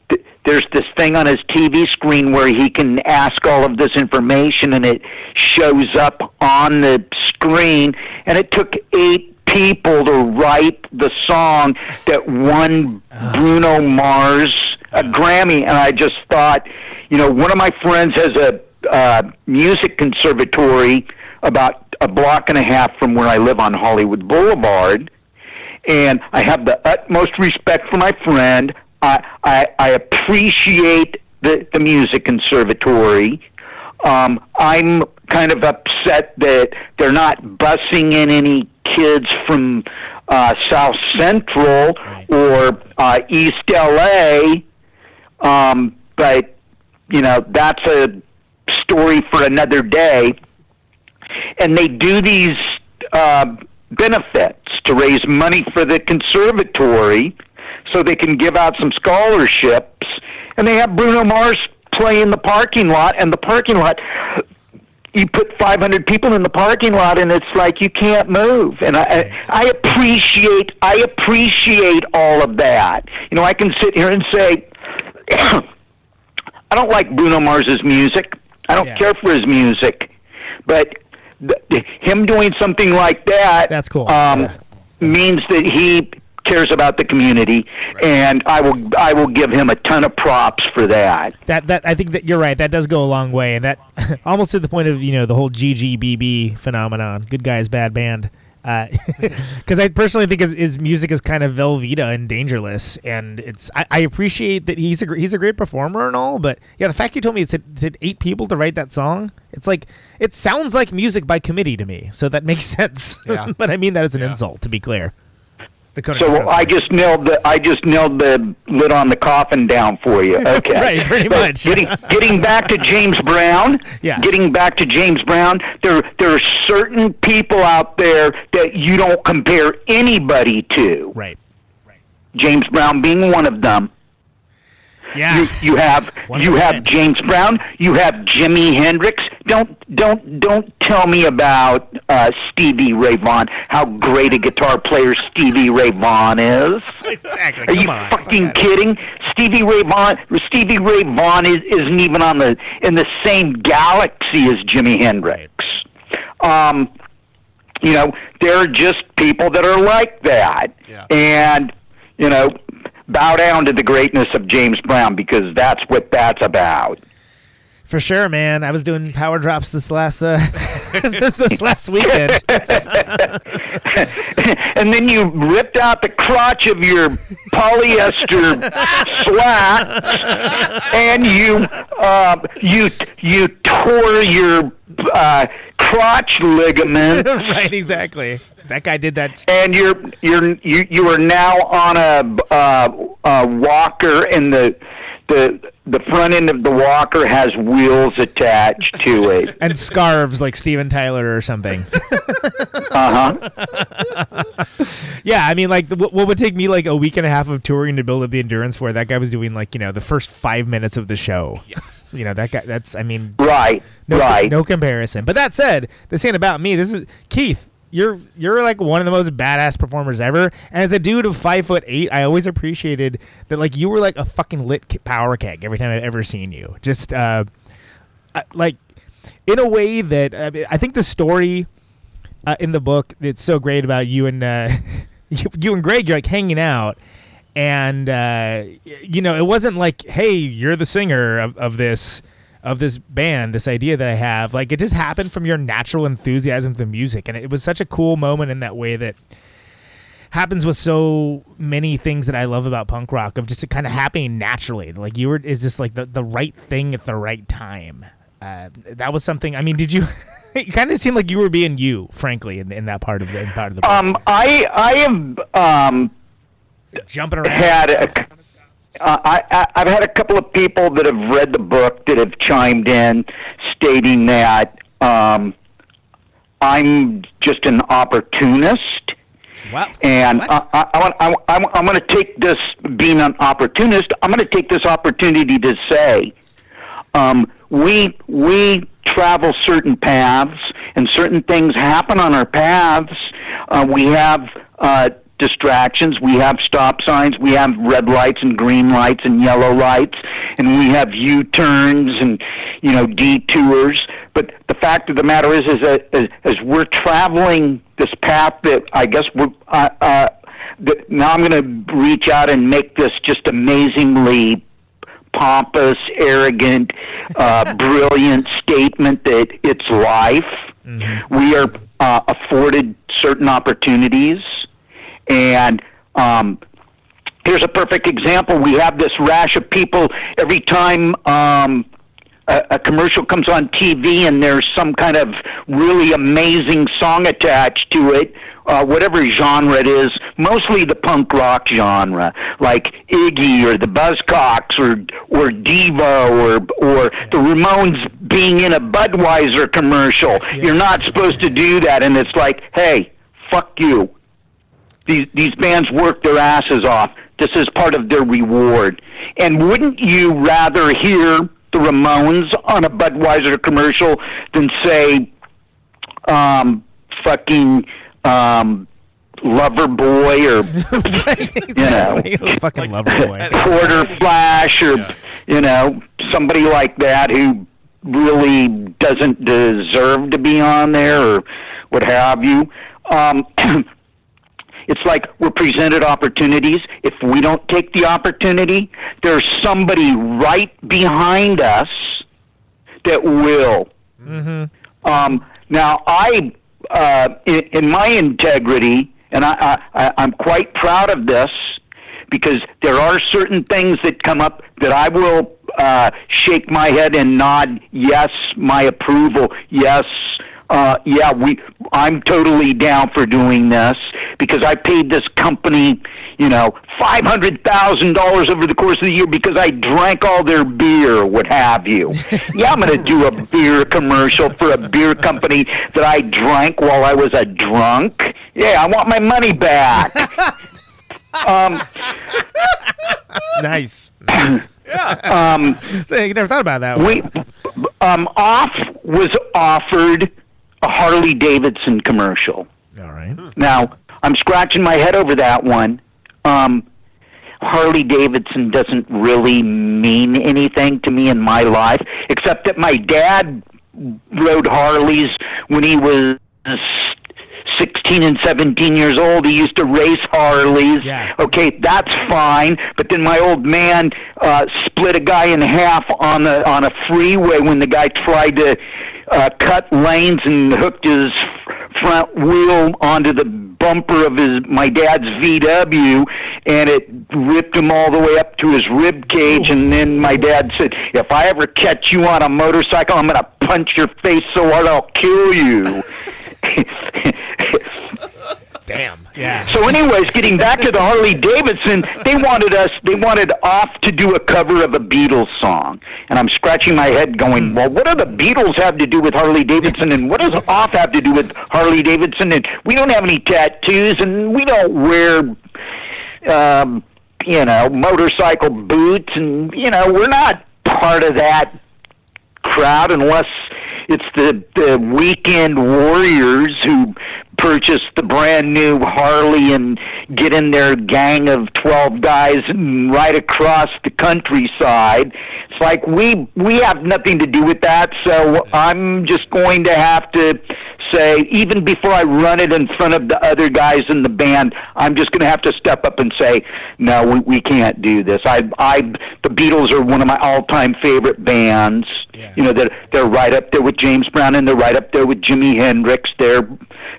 th- there's this thing on his TV screen where he can ask all of this information, and it shows up on the screen. And it took eight people to write the song that won Bruno Mars a Grammy. And I just thought, you know, one of my friends has a uh, music conservatory about a block and a half from where I live on Hollywood Boulevard, and I have the utmost respect for my friend. I I, I appreciate the the music conservatory. Um, I'm kind of upset that they're not busing in any kids from uh, South Central or uh, East LA. Um, but you know that's a story for another day. And they do these uh, benefits to raise money for the conservatory, so they can give out some scholarships. And they have Bruno Mars play in the parking lot, and the parking lot. You put 500 people in the parking lot, and it's like you can't move. And I, I, I appreciate, I appreciate all of that. You know, I can sit here and say, I don't like Bruno Mars's music. I don't care for his music, but th- him doing something like that that's cool. um, means that he cares about the community, and I will I will give him a ton of props for that. That that I think that you're right. That does go a long way, and that almost to the point of you know the whole GGBB phenomenon, good guys bad band. Uh, because I personally think his, his music is kind of Velveeta and dangerous, and it's I, I appreciate that he's a he's a great performer and all, but yeah, the fact you told me it said, it said eight people to write that song, it's like it sounds like music by committee to me, so that makes sense. Yeah. but I mean that as an insult, to be clear. So I just nailed the I just nailed the lid on the coffin down for you. Okay, Right, pretty But much. Getting getting back to James Brown. Yes. Getting back to James Brown, there there are certain people out there that you don't compare anybody to. Right. Right. James Brown being one of them. Yeah. You, you have you have James Brown. You have Jimi Hendrix. Don't don't don't tell me about uh, Stevie Ray Vaughan. How great a guitar player Stevie Ray Vaughan is. Exactly. Are you on. fucking kidding? Stevie Ray Vaughan. Stevie Ray Vaughan is, isn't even on the in the same galaxy as Jimi Hendrix. Um, you know, there are just people that are like that, and you know, bow down to the greatness of James Brown because that's what that's about. For sure, man. I was doing power drops this last uh, this, this last weekend. and then you ripped out the crotch of your polyester slacks, and you uh, you you tore your uh, crotch ligament. right, exactly. That guy did that. And you're you're you you are now on a uh, uh, walker, and the the the front end of the walker has wheels attached to it. And scarves like Steven Tyler or something. Uh huh. yeah, I mean, like, what, what would take me like a week and a half of touring to build up the endurance for? That guy was doing like, you know, the first five minutes of the show. You know, that guy, that's, I mean, Right. no, right. no comparison. But that said, this ain't about me. This is Keith. You're you're like one of the most badass performers ever. And as a dude of five foot eight, I always appreciated that like you were like a fucking lit power keg every time I've ever seen you. Just uh, like in a way that I, mean, I think the story uh, in the book that's so great about you and uh, you, you and Greg. You're like hanging out. And uh, you know, it wasn't like, "Hey, you're the singer of, of this of this band, this idea that I have. Like it just happened from your natural enthusiasm for music, and it was such a cool moment in that way that happens with so many things that I love about punk rock of just it kind of happening naturally. Like you were is just like the, the right thing at the right time. Uh, that was something. I mean, did you? it kind of seemed like you were being you, frankly, in, in that part of the in part of the book. Um, I I have um, jumping around. had a, uh, I, I I've had a couple of people that have read the book that have chimed in, stating that um, I'm just an opportunist. Wow. And I, I, I, want- I, I, I'm going to take this, being an opportunist, I'm going to take this opportunity to say, um, we we travel certain paths, and certain things happen on our paths. Uh, we have uh, distractions. We have stop signs. We have red lights and green lights and yellow lights, and we have U turns and you know detours. But the fact of the matter is, is that as, as we're traveling this path that I guess we're. Uh, uh, that now I'm going to reach out and make this just amazingly pompous, arrogant, uh, brilliant statement that it's life. We are uh, afforded certain opportunities, and um, here's a perfect example. We have this rash of people every time. Um, a, a commercial comes on TV and there's some kind of really amazing song attached to it, uh, whatever genre it is, mostly the punk rock genre, like Iggy or the Buzzcocks or or Devo or or the Ramones being in a Budweiser commercial. You're not supposed to do that, and it's like, hey, fuck you. These these bands work their asses off. This is part of their reward. And wouldn't you rather hear the Ramones on a Budweiser commercial than say, um, fucking um, Loverboy or you know fucking lover boy. Quarterflash or you know somebody like that who really doesn't deserve to be on there or what have you. Um, it's like we're presented opportunities. If we don't take the opportunity, there's somebody right behind us that will. Mm-hmm. Um, now, I, uh, in, in my integrity, and I, I, I- I'm quite proud of this because there are certain things that come up that I will uh, shake my head and nod yes, my approval, yes. Uh, yeah, we. I'm totally down for doing this because I paid this company, you know, five hundred thousand dollars over the course of the year because I drank all their beer, what have you. yeah, I'm going to do a beer commercial for a beer company that I drank while I was a drunk. Yeah, I want my money back. um, nice. nice. um, you never thought about that. One. we um, off was offered a Harley Davidson commercial. All right. Now I'm scratching my head over that one. Um, Harley Davidson doesn't really mean anything to me in my life, except that my dad rode Harleys when he was 16 and 17 years old. He used to race Harleys. Yeah. Okay, that's fine. But then my old man uh, split a guy in half on a on a freeway when the guy tried to uh, cut lanes and hooked his front wheel onto the bumper of his my dad's VW and it ripped him all the way up to his rib cage and then my dad said if I ever catch you on a motorcycle I'm going to punch your face so hard I'll kill you Damn. Yeah. So, anyways, getting back to the Harley Davidson, they wanted us, they wanted off to do a cover of a Beatles song, and I'm scratching my head, going, "Well, what do the Beatles have to do with Harley Davidson, and what does off have to do with Harley Davidson?" And we don't have any tattoos, and we don't wear, um, you know, motorcycle boots, and you know, we're not part of that crowd unless it's the, the weekend warriors who purchase the brand new Harley and get in their gang of 12 guys and ride across the countryside. It's like we we have nothing to do with that, so I'm just going to have to say even before I run it in front of the other guys in the band, I'm just going to have to step up and say, no, we, we can't do this. I I the Beatles are one of my all-time favorite bands. Yeah. You know, they're they're right up there with James Brown and they're right up there with Jimi Hendrix. They're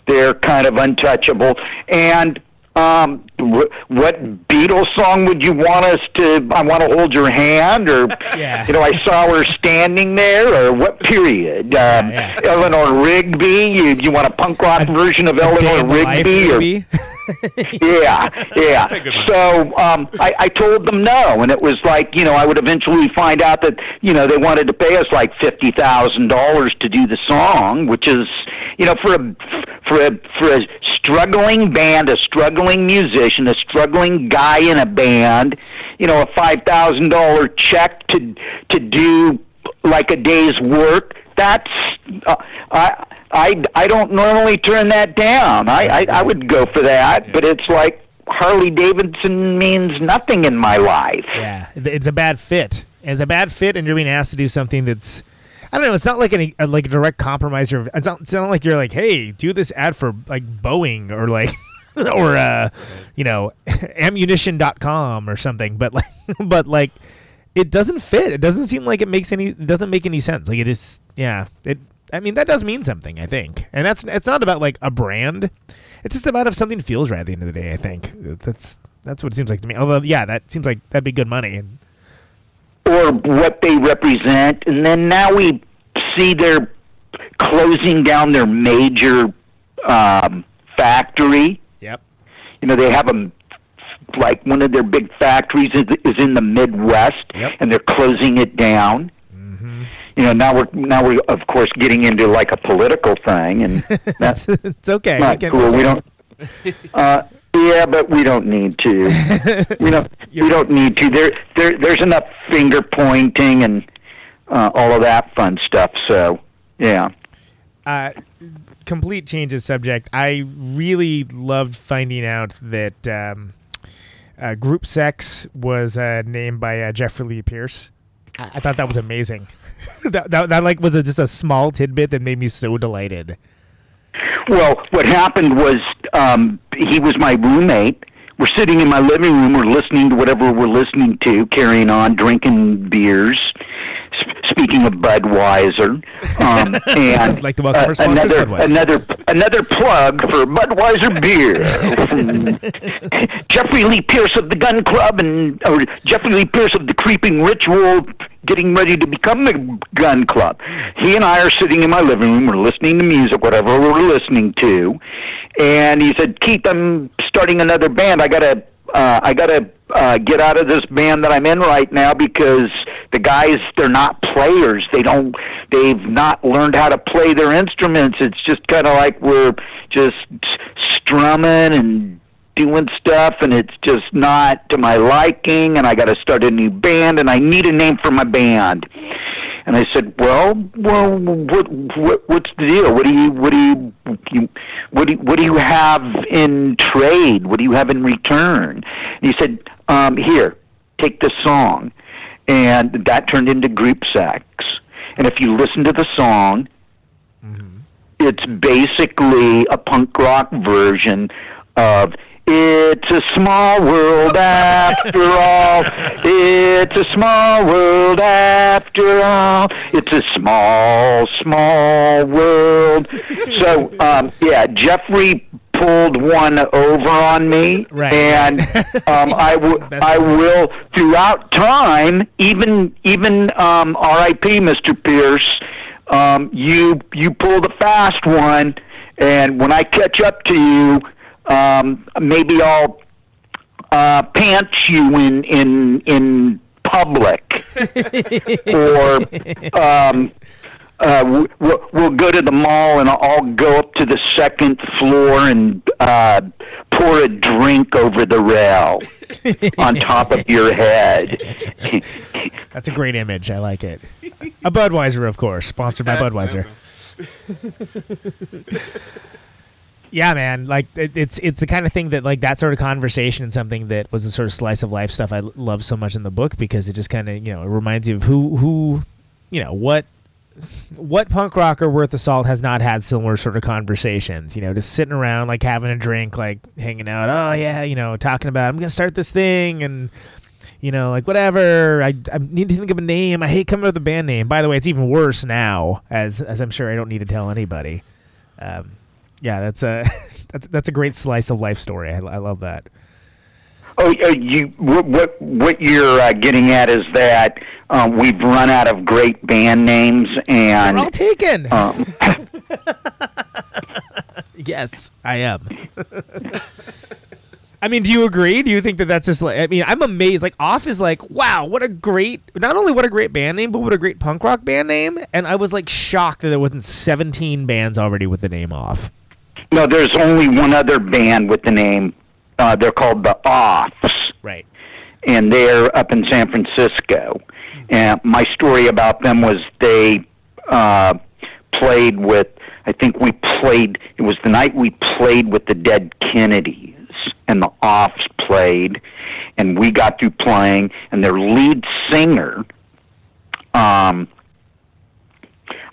they're kind of untouchable. And um, wh- what Beatles song would you want us to? I want to hold your hand, or Yeah. you know, I saw her standing there, or what period? Um, yeah. Eleanor Rigby. You you want a punk rock version of Eleanor Rigby? or? yeah, yeah. Take good money. So um, I, I told them no, and it was like you know I would eventually find out that you know they wanted to pay us like fifty thousand dollars to do the song, which is you know for a for a for a struggling band, a struggling musician, a struggling guy in a band, you know, a five thousand dollar check to to do like a day's work. That's uh, I. I, I don't normally turn that down. I, I, I would go for that, but it's like Harley Davidson means nothing in my life. Yeah, it's a bad fit. It's a bad fit, and you're being asked to do something that's. I don't know. It's not like any uh, like a direct compromise. Or it's not, it's not like you're like, hey, do this ad for like Boeing or like or uh, you know, ammunition.com or something. But like, but like, it doesn't fit. It doesn't seem like it makes any. It doesn't make any sense. Like it is. Yeah. It. I mean, that does mean something. I think, and that's it's not about like a brand. It's just about if something feels right at the end of the day. I think that's that's what it seems like to me. Although, yeah, that seems like that'd be good money. And or what they represent, and then now we see they're closing down their major um, factory. Yep. You know, they have a like one of their big factories is, is in the Midwest, Yep. and they're closing it down. Mm-hmm. You know, now we're now we're of course getting into like a political thing, and that's it's, it's okay. not We cool. We don't. Uh, yeah, but we don't need to. we don't. We don't need to. There, there, there's enough finger pointing and uh, all of that fun stuff. So, yeah. uh, complete change of subject. I really loved finding out that um, uh, Group Sex was uh, named by uh, Jeffrey Lee Pierce. I, I thought that was amazing. that, that, that like was a, just a small tidbit that made me so delighted. Well, what happened was um, he was my roommate. We're sitting in my living room. We're listening to whatever we're listening to, carrying on, drinking beers. Speaking of Budweiser, um, and Like uh, another another another plug for Budweiser beer. Jeffrey Lee Pierce of the Gun Club and or Jeffrey Lee Pierce of the Creeping Ritual, getting ready to become the Gun Club. He and I are sitting in my living room. We're listening to music, whatever we're listening to, and he said, "Keith, I'm starting another band. I gotta, uh, I gotta uh, get out of this band that I'm in right now because the guys they're not players. They don't, they've not learned how to play their instruments. It's just kind of like we're just strumming and." doing stuff and it's just not to my liking and I got to start a new band and I need a name for my band. And I said, "Well, well, what, what what's the deal? What do you what do you, what do you, what do you have in trade? What do you have in return?" And he said, um, "Here, take this song." And that turned into group sex. And if you listen to the song, it's basically a punk rock version of it's a small world after all. It's a small world after all. It's a small, small world. So, um, yeah, Jeffrey pulled one over on me, Right. and um, I, w- I will throughout time, even even um, R.I.P. Mr. Pierce. Um, you you pulled a fast one, and when I catch up to you, um, maybe I'll uh, pants you in in in public, or um, uh, we'll, we'll go to the mall and I'll go up to the second floor and uh, pour a drink over the rail on top of your head. That's a great image. I like it. A Budweiser, of course, sponsored by Budweiser. yeah, man. Like it, it's it's the kind of thing that like that sort of conversation and something that was the sort of slice of life stuff I l- love so much in the book because it just kind of you know it reminds you of who who you know what what punk rocker worth the salt has not had similar sort of conversations you know just sitting around like having a drink like hanging out oh yeah you know talking about i'm gonna start this thing and you know, like whatever. I, I need to think of a name. I hate coming up with a band name. By the way, it's even worse now, as as I'm sure I don't need to tell anybody. Um, yeah, that's a that's that's a great slice of life story. I, I love that. Oh, uh, you what what, what you're uh, getting at is that um, we've run out of great band names and They're all taken. um, yes, I am. I mean, do you agree? Do you think that that's just like? I mean, I'm amazed. Like, Off is like, wow, what a great, not only what a great band name, but what a great punk rock band name. And I was like shocked that there wasn't 17 bands already with the name Off. no, there's only one other band with the name. Uh, they're called the Offs. Right. and they're up in San Francisco. And my story about them was they uh, played with. I think we played. It was the night we played with the Dead Kennedys, and the Offs played, and we got through playing, and their lead singer. Um,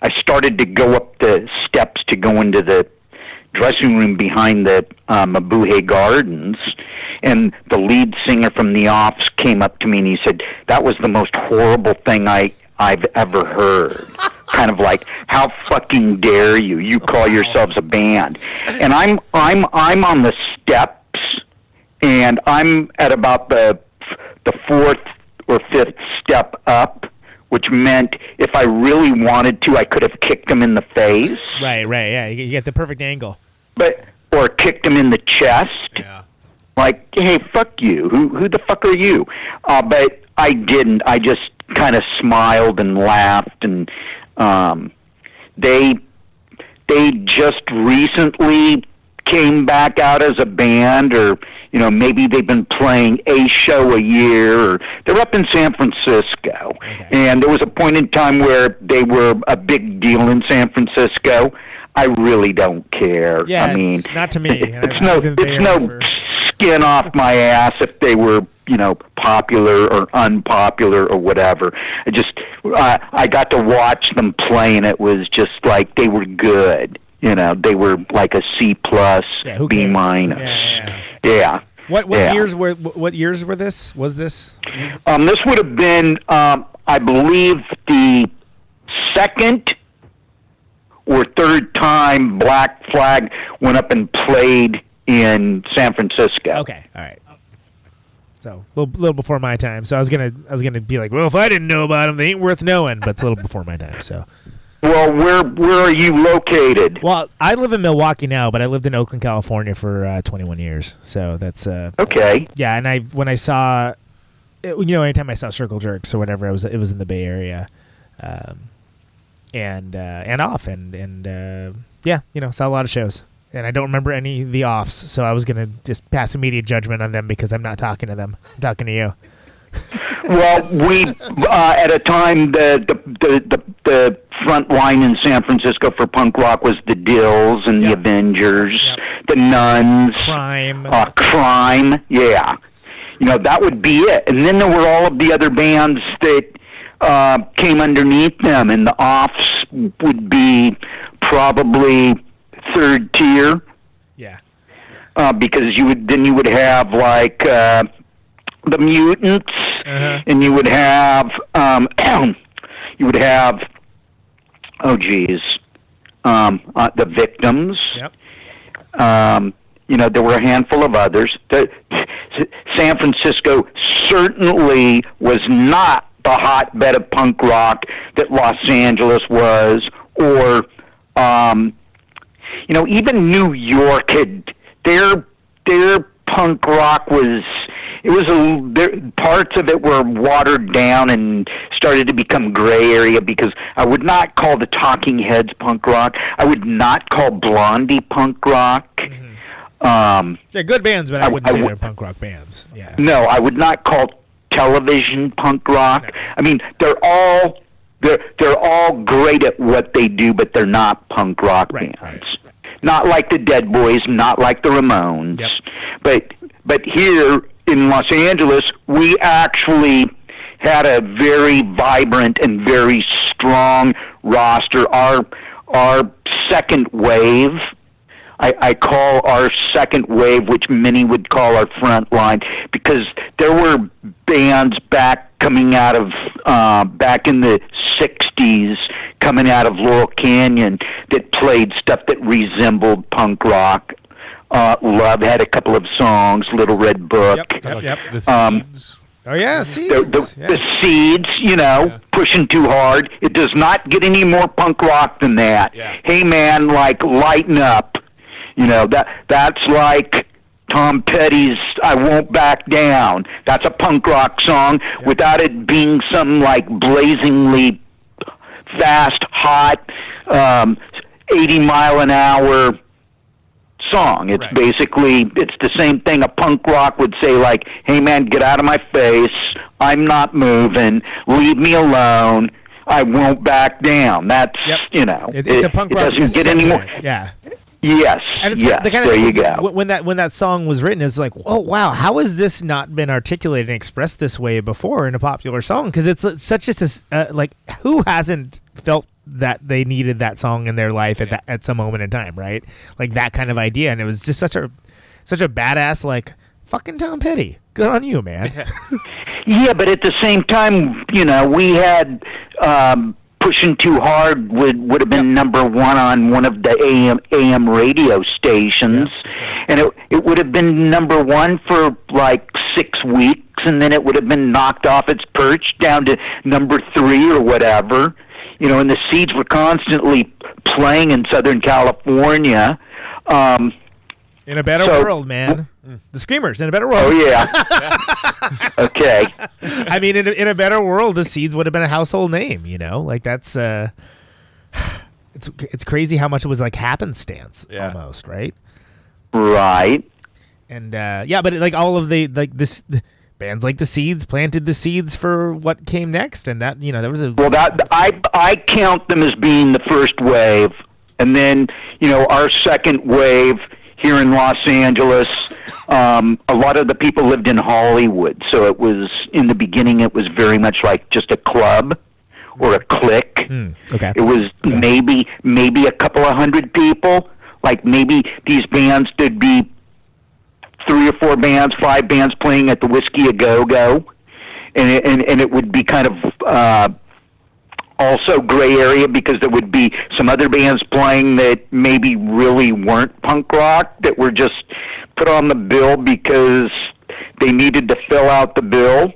I started to go up the steps to go into the dressing room behind the uh, Mabuhay Gardens, and the lead singer from the Offs came up to me and he said, "That was the most horrible thing I I've ever heard." kind of like, "How fucking dare you? You call yourselves a band?" And I'm I'm I'm on the steps, and I'm at about the the fourth or fifth step up. Which meant if I really wanted to, I could have kicked him in the face Right, right, yeah. You get the perfect angle. But or kicked him in the chest. Yeah. Like, hey, fuck you. Who who the fuck are you? Uh, but I didn't. I just kind of smiled and laughed, and um, they they just recently came back out as a band, or you know, maybe they've been playing a show a year, or they're up in San Francisco. And there was a point in time where they were a big deal in San Francisco. I really don't care. Yeah, I mean, it's not to me. it's no it's no for- skin off my ass if they were you know popular or unpopular or whatever. I just uh, I got to watch them play and it was just like they were good. You know, they were like a C plus, Yeah, B minus. Yeah, Yeah. What what Yeah. years were what years were this? Was this? Um, this would have been, um, I believe, the second or third time Black Flag went up and played in San Francisco. Okay, all right. So a little, little before my time. So I was gonna I was gonna be like, well, if I didn't know about them, they ain't worth knowing. But it's a little before my time. So Well, where where are you located? Well, I live in Milwaukee now, but I lived in Oakland, California for uh, 21 years. So that's uh, Okay. yeah. And I when I saw, it, you know, anytime I saw Circle Jerks or whatever, it was it was in the Bay Area, um, and uh, and off and and uh, yeah, you know, saw a lot of shows. And I don't remember any of the offs, so I was gonna just pass immediate judgment on them because I'm not talking to them. I'm talking to you. Well, we uh, at a time the the, the the the front line in San Francisco for punk rock was the Dils and the Avengers, the Nuns, Crime. uh, Crime. Yeah, you know that would be it. And then there were all of the other bands that uh, came underneath them, and the offs would be probably third tier. Yeah. uh, because you would then you would have like uh, the mutants, and you would have um, you would have oh geez, um, uh, the victims. Yep. Um, you know there were a handful of others. The, San Francisco certainly was not the hotbed of punk rock that Los Angeles was, or um, you know, even New York had their their punk rock was it was a there, parts of it were watered down and started to become gray area because I would not call the Talking Heads punk rock. I would not call Blondie punk rock. Um, They're good bands, but I I- wouldn't I say w- they're punk rock bands. Yeah. no, I would not call television punk rock. I mean, they're all they're they're all great at what they do, but they're not punk rock bands. Not like the Dead Boys, not like the Ramones. But but here in Los Angeles, we actually had a very vibrant and very strong roster. Our our second wave I, I call our second wave, which many would call our front line, because there were bands back coming out of uh, back in the '60s, coming out of Laurel Canyon, that played stuff that resembled punk rock. Uh, Love had a couple of songs, Little Red Book. Yep, yep. yep, Um, Oh yeah, see. the, the, the seeds, you know, pushing too hard. It does not get any more punk rock than that. Hey man, like lighten up. You know that that's like Tom Petty's "I Won't Back Down." That's a punk rock song without it being something like blazingly fast, hot, um, eighty mile an hour song. It's basically it's the same thing a punk rock would say like, "Hey man, get out of my face. I'm not moving. Leave me alone. I won't back down." That's, you know, It- it's a it- punk it rock. doesn't get any more. Yeah. Yes. And it's yes. the kind there of you go. when- when that when that song was written, it's like, oh wow, how has this not been articulated and expressed this way before in a popular song? Because it's, it's such just a s- uh, like who hasn't felt that they needed that song in their life at that at some moment in time, right? Like that kind of idea, and it was just such a such a badass like fucking Tom Petty. Good on you, man. Yeah, but at the same time, you know, we had um, pushing too hard would would have been number one on one of the AM AM radio stations, and it it would have been number one for like six weeks, and then it would have been knocked off its perch down to number three or whatever. You know, and the Seeds were constantly playing in Southern California. Um, In a better So- world, man. The Screamers in a better world. Oh yeah. okay. I mean, in a, in a better world, the Seeds would have been a household name. You know, like that's uh, it's it's crazy how much it was like happenstance almost, right? Right. And uh, yeah, but like all of the like this bands like the Seeds planted the seeds for what came next, and that you know there was a Well, that I I count them as being the first wave, and then you know our second wave here in Los Angeles. Um, a lot of the people lived in Hollywood, so it was in the beginning. It was very much like just a club or a clique. Hmm, okay. It was maybe maybe a couple of hundred people. Like maybe these bands there'd be three or four bands, five bands playing at the Whisky a Go Go, and it, and and it would be kind of uh, also gray area because there would be some other bands playing that maybe really weren't punk rock that were just put on the bill because they needed to fill out the bill.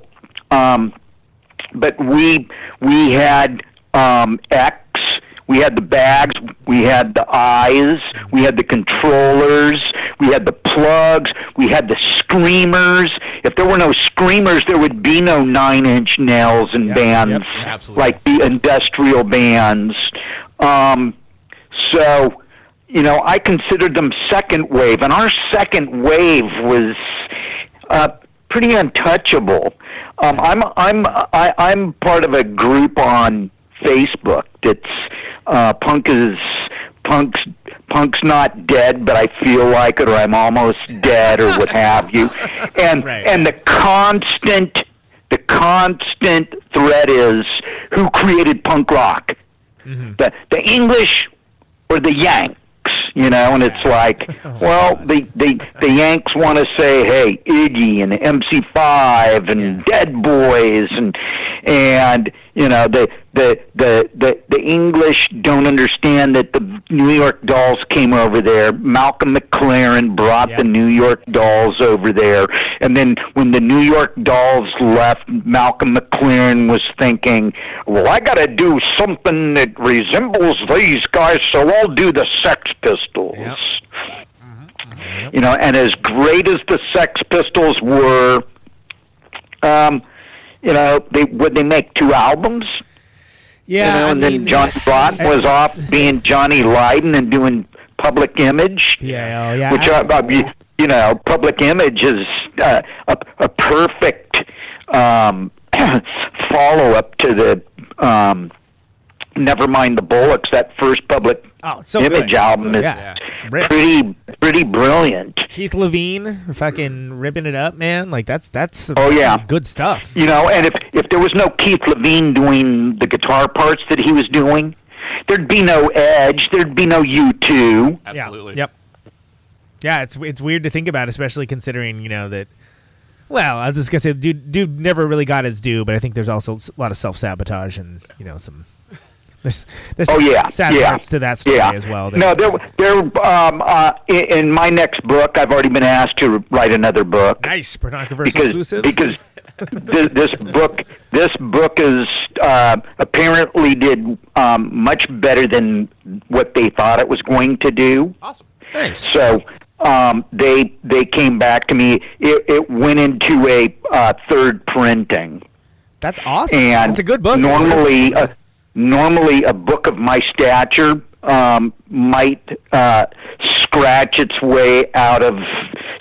Um, but we we had um, X, We had the bags, we had the eyes, we had the controllers, we had the plugs, we had the screamers. If there were no screamers, there would be no Nine Inch Nails and bands absolutely. like the industrial bands. Um, so, you know, I considered them second wave, and our second wave was uh, pretty untouchable. Um, I'm I'm I, I'm part of a group on Facebook that's uh, punk is punk's punk's not dead, but I feel like it, or I'm almost dead, or what have you. And and the constant the constant thread is who created punk rock, mm-hmm. the the English or the Yanks. You know, and it's like, oh, well, the the the Yanks want to say, hey, Iggy and MC5 and Dead Boys and and you know the the the the the English don't understand that the New York Dolls came over there. Malcolm McLaren brought the New York Dolls over there, and then when the New York Dolls left, Malcolm McLaren was thinking, "Well, I got to do something that resembles these guys, so I'll do the Sex Pistols." You know, and as great as the Sex Pistols were, um, you know, they would they make two albums? Yeah, you know, I and mean, then Johnny Rotten was off being Johnny Lydon and doing Public Image. Yeah, oh, yeah. Which I- I, I, you- you know, Public Image is uh, a, a perfect um, follow up to the um, Nevermind the Bollocks. That first Public Oh, so Image good. album is Yeah, it's rips. pretty pretty brilliant. Keith Levene, fucking ripping it up, man. Like that's that's some, Oh, yeah. good stuff. You know, and if if there was no Keith Levene doing the guitar parts that he was doing, there'd be no Edge, there'd be no U2. Absolutely. Yep. Yeah, it's it's weird to think about, especially considering you know that. Well, I was just gonna say, dude, dude never really got his due, but I think there's also a lot of self sabotage and you know some. There's, there's Oh yeah, sad yeah, parts to that story yeah. as well. No, there, there. Um, uh, in, in my next book, I've already been asked to write another book. Nice, because exclusive. because this, this book this book is uh, apparently did um, much better than what they thought it was going to do. Awesome. Nice. So um, they they came back to me. It, it went into a uh, third printing. That's awesome. And it's a good book. Normally, uh, normally a book of my stature um, might uh, scratch its way out of,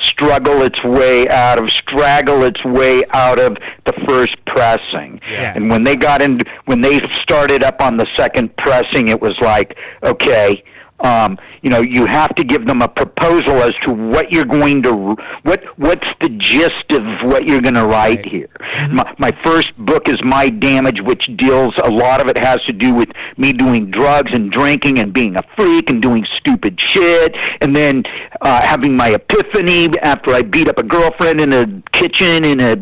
struggle its way out of, straggle its way out of the first pressing. Yeah. And when they got in, when they started up on the second pressing, it was like, okay. Um, you know, you have to give them a proposal as to what you're going to, what what's the gist of what you're going to write here. My, my first book is My Damage, which deals a lot of it has to do with me doing drugs and drinking and being a freak and doing stupid shit, and then uh, having my epiphany after I beat up a girlfriend in a kitchen in a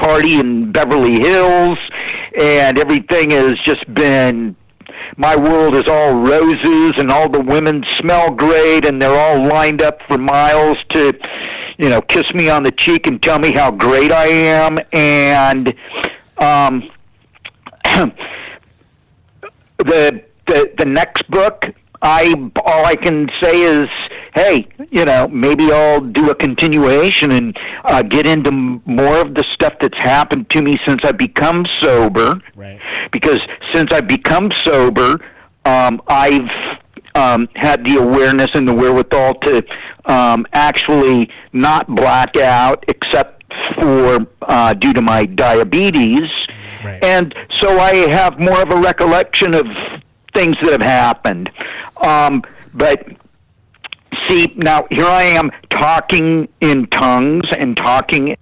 party in Beverly Hills, and everything has just been my world is all roses and all the women smell great and they're all lined up for miles to you know kiss me on the cheek and tell me how great I am. And um the the the next book I all I can say is hey you know maybe I'll do a continuation and uh, get into m- more of the stuff that's happened to me since I've become sober Right. because since I've become sober, um, I've um, had the awareness and the wherewithal to um, actually not black out, except for uh, due to my diabetes, Right. and so I have more of a recollection of things that have happened. Um, but see, now here I am talking in tongues and talking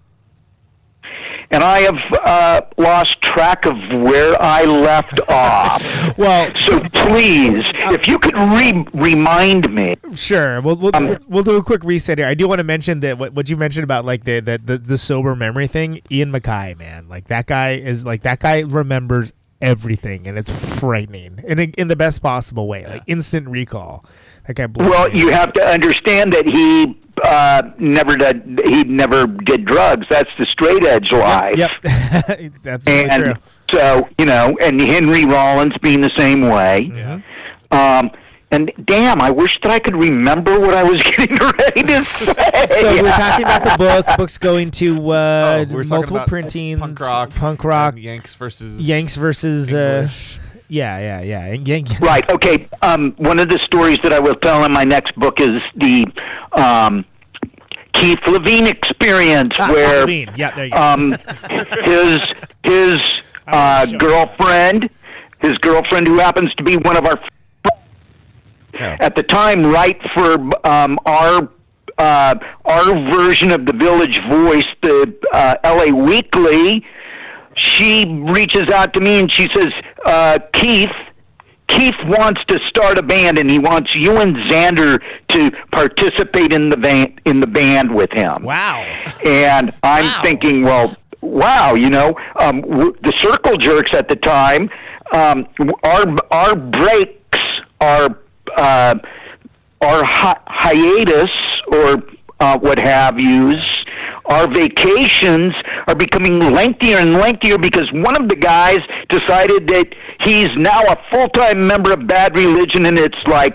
and I have uh, lost track of where I left off. Well, so please, if you could re- remind me. Sure. We'll we'll, Um, we'll do a quick reset here. I do want to mention that what, what you mentioned about like the, the the the sober memory thing. Ian MacKaye, man, like that guy is like that guy remembers everything, and it's frightening in in the best possible way, like instant recall. That guy. blew Well, you have to understand that he uh, never did. He never did drugs. That's the straight edge life. Yep. Absolutely and true. so you know, and Henry Rollins being the same way. Mm-hmm. Um, and damn, I wish that I could remember what I was getting ready to say. So we're talking about the book. Book's going to uh, Oh, we were talking multiple about printings. punk rock, Punk rock. Yanks versus Yanks versus. Uh, Yeah, yeah, yeah. And Yank- Right. Okay. Um, one of the stories that I will tell in my next book is the um, Keith Levene experience, Ah, where Levene. Yeah, there you um, his his uh, girlfriend, his girlfriend, who happens to be one of our at the time, right for um, our uh, our version of the Village Voice, the uh, L.A. Weekly. She reaches out to me and she says, uh, "Keith." Keith wants to start a band, and he wants you and Zander to participate in the band in the band with him. Wow. And I'm Wow. thinking, well, wow, you know, um, w- the Circle Jerks at the time, um, our our breaks, our uh, our hi- hiatus or uh, what have yous, our vacations are becoming lengthier and lengthier because one of the guys decided that he's now a full-time member of Bad Religion, and it's like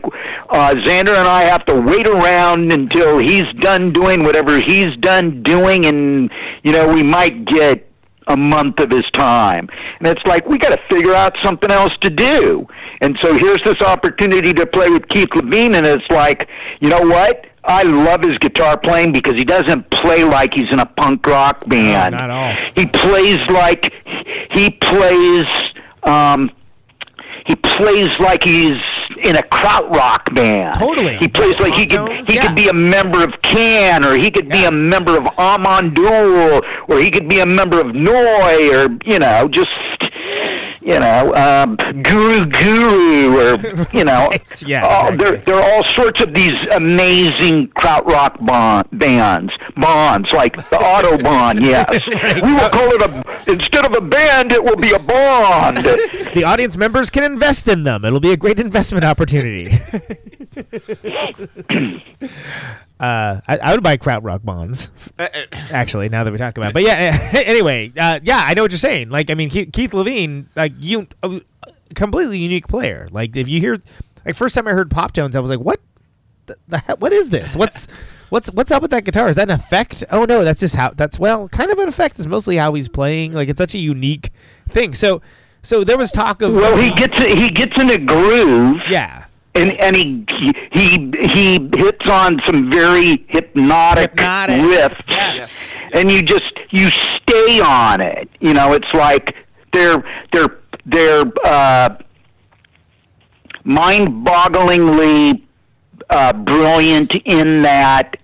uh, Zander and I have to wait around until he's done doing whatever he's done doing, and you know we might get a month of his time. And it's like we got to figure out something else to do. And so here's this opportunity to play with Keith Levene, and it's like, you know what? I love his guitar playing because he doesn't play like he's in a punk rock band. not at all. He plays like he plays. Um, he plays like he's in a krautrock band. Totally. He plays like he could he yeah. could be a member of Can, or he could be a member of Amon Düül, or he could be a member of Neu!, or you know, just you know, um, Guru Guru, or you know, Right, yeah, all- exactly. there there are all sorts of these amazing krautrock bond, bands, bonds like the Autobahn. Yes, we will call it a instead of a band, it will be a bond. the audience members can invest in them. It'll be a great investment opportunity. uh, I, I would buy krautrock bonds. Actually, now that we talk about, it. but yeah. Anyway, uh, yeah, I know what you're saying. Like, I mean, Keith, Keith Levene, like you, a completely unique player. Like, if you hear, like, first time I heard Poptones, I was like, what? The, the hell, what is this? What's what's what's up with that guitar? Is that an effect? Oh no, that's just how. That's well, kind of an effect. Is mostly how he's playing. Like, it's such a unique thing. So, so there was talk of Well, he gets he gets in a groove. yeah. And and he he he hits on some very hypnotic, Hypnotic. riffs, Yes. and you just you stay on it. You know, it's like they're they're they're uh, mind-bogglingly uh, brilliant in that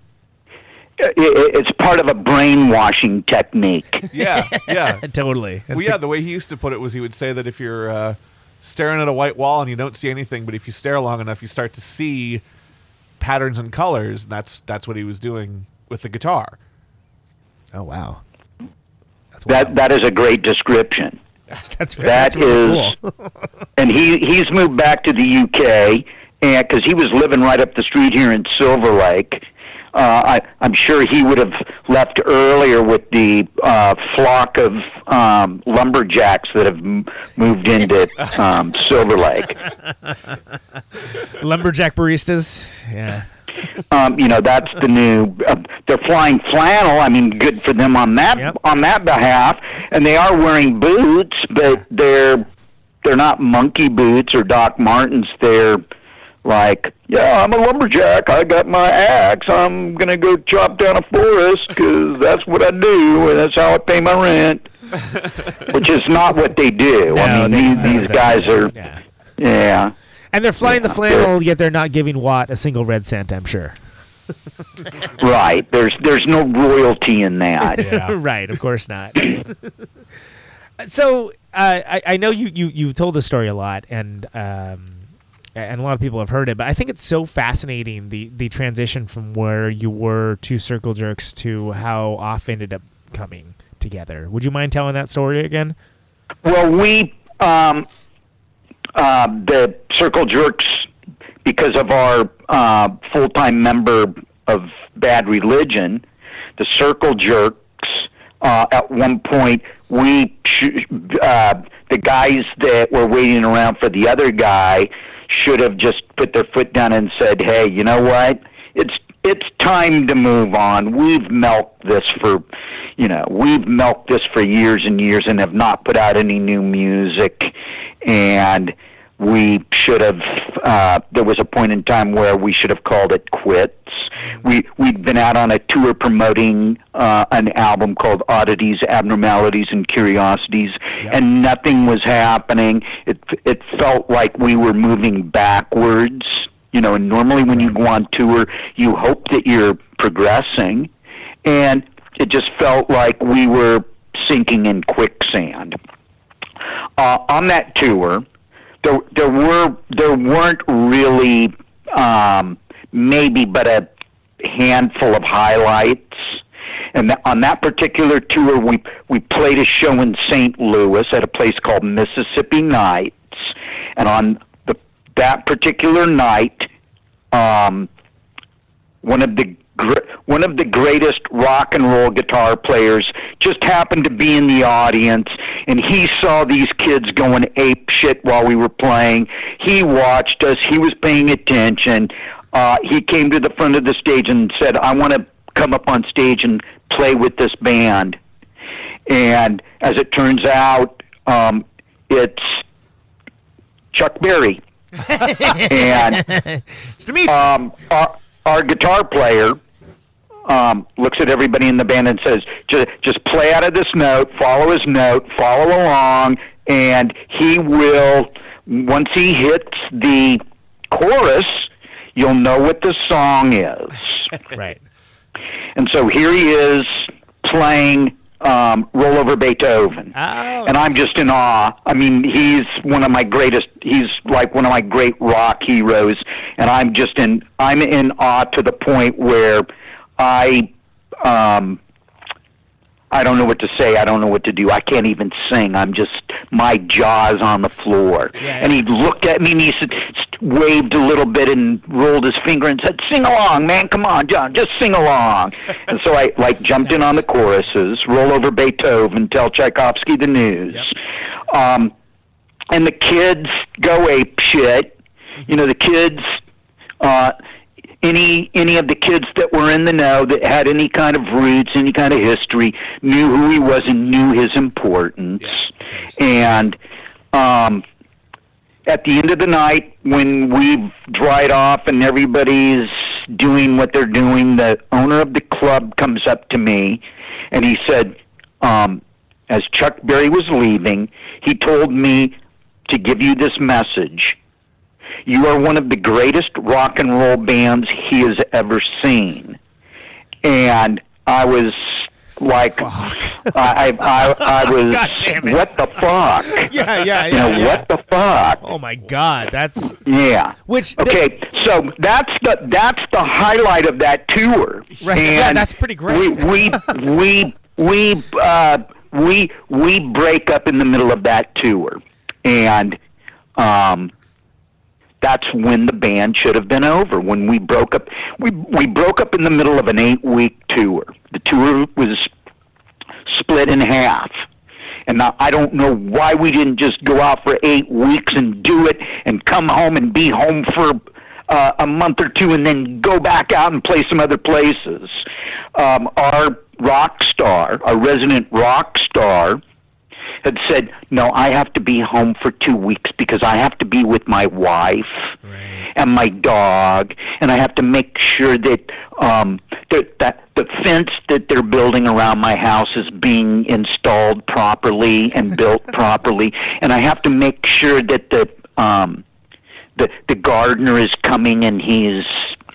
i- i- it's part of a brainwashing technique. Yeah, yeah. totally. Well, yeah, the way he used to put it was he would say that if you're uh, staring at a white wall and you don't see anything, but if you stare long enough, you start to see patterns and colors. And that's that's what he was doing with the guitar. Oh wow. That's That that is a great description. That's that's, That that's really is- cool. and he he's moved back to the UK, and because he was living right up the street here in Silver Lake. Uh, I, I'm sure he would have left earlier with the uh, flock of um, lumberjacks that have m- moved into um, Silver Lake. Lumberjack baristas. Yeah. Um, you know, that's the new. Uh, they're flying flannel. I mean, good for them on that Yep. on that behalf. And they are wearing boots, but they're they're not monkey boots or Doc Martens. They're like, yeah, I'm a lumberjack. I got my axe. I'm gonna go chop down a forest because that's what I do, and that's how I pay my rent. Which is not what they do. I mean, they- these, these guys are, Yeah. yeah. And they're flying the Yeah. flannel, yet they're not giving Watt a single red cent. I'm sure. Right. There's there's no royalty in that. right. Of course not. so uh, I I know you you you've told the story a lot, and um, and a lot of people have heard it, but I think it's so fascinating the the transition from where you were to Circle Jerks to how off ended up coming together. Would you mind telling that story again? Well, we um, uh, the Circle Jerks because of our uh, full time member of Bad Religion, the Circle Jerks. Uh, at one point, we uh, the guys that were waiting around for the other guy should have just put their foot down and said, "Hey, you know what? It's it's time to move on. We've milked this for, you know, we've milked this for years and years and have not put out any new music, and we should have. Uh, there was a point in time where we should have called it quits. We we'd been out on a tour promoting uh, an album called Oddities, Abnormalities, and Curiosities, and nothing was happening. It it felt like we were moving backwards. You know, and normally when you go on tour, you hope that you're progressing, and it just felt like we were sinking in quicksand. Uh, on that tour, there there were there weren't really um, maybe but a handful of highlights. And on that particular tour, we we played a show in St. Louis at a place called Mississippi Nights, and on the that particular night, um, one of the one of the greatest rock and roll guitar players just happened to be in the audience and he saw these kids going ape shit while we were playing he watched us he was paying attention uh he came to the front of the stage and said i want to come up on stage and play with this band. And as it turns out um it's chuck berry. And it's to um, our, our guitar player um, looks at everybody in the band and says, just, just play out of this note, follow his note, follow along, and he will, once he hits the chorus, you'll know what the song is. right. And so here he is playing um, Roll Over Beethoven. And I'm just in awe. I mean, he's one of my greatest, he's like one of my great rock heroes. And I'm just in, I'm in awe to the point where I, um, I don't know what to say. I don't know what to do. I can't even sing. I'm just my jaws on the floor. And he looked at me and he said, waved a little bit and rolled his finger and said, "Sing along, man. Come on, John. Just sing along." and so I like jumped in on the choruses, roll over Beethoven, tell Tchaikovsky the news. Um, and the kids go ape shit. You know, the kids. Uh, any any of the kids that were in the know that had any kind of roots, any kind of history, knew who he was and knew his importance. and um, at the end of the night, when we've dried off and everybody's doing what they're doing, the owner of the club comes up to me and he said, um, as Chuck Berry was leaving, he told me to give you this message. You are one of the greatest rock and roll bands he has ever seen. And I was like, I, I, I, I was, God damn it. what the fuck? Yeah, yeah, You know, yeah, yeah. what the fuck? Oh my God, that's Yeah. Which okay, so that's the that's the highlight of that tour. Right, And yeah, that's pretty great. We we we we uh, we we break up in the middle of that tour, and um, that's when the band should have been over. When we broke up, we we broke up in the middle of an eight week tour. The tour was split in half. And now I don't know why we didn't just go out for eight weeks and do it and come home and be home for uh, a month or two and then go back out and play some other places. Um, our rock star, our resident rock star, had said, "No, I have to be home for two weeks because I have to be with my wife and my dog, and I have to make sure that um, that that the fence that they're building around my house is being installed properly and built properly, and I have to make sure that the um, the the gardener is coming and he's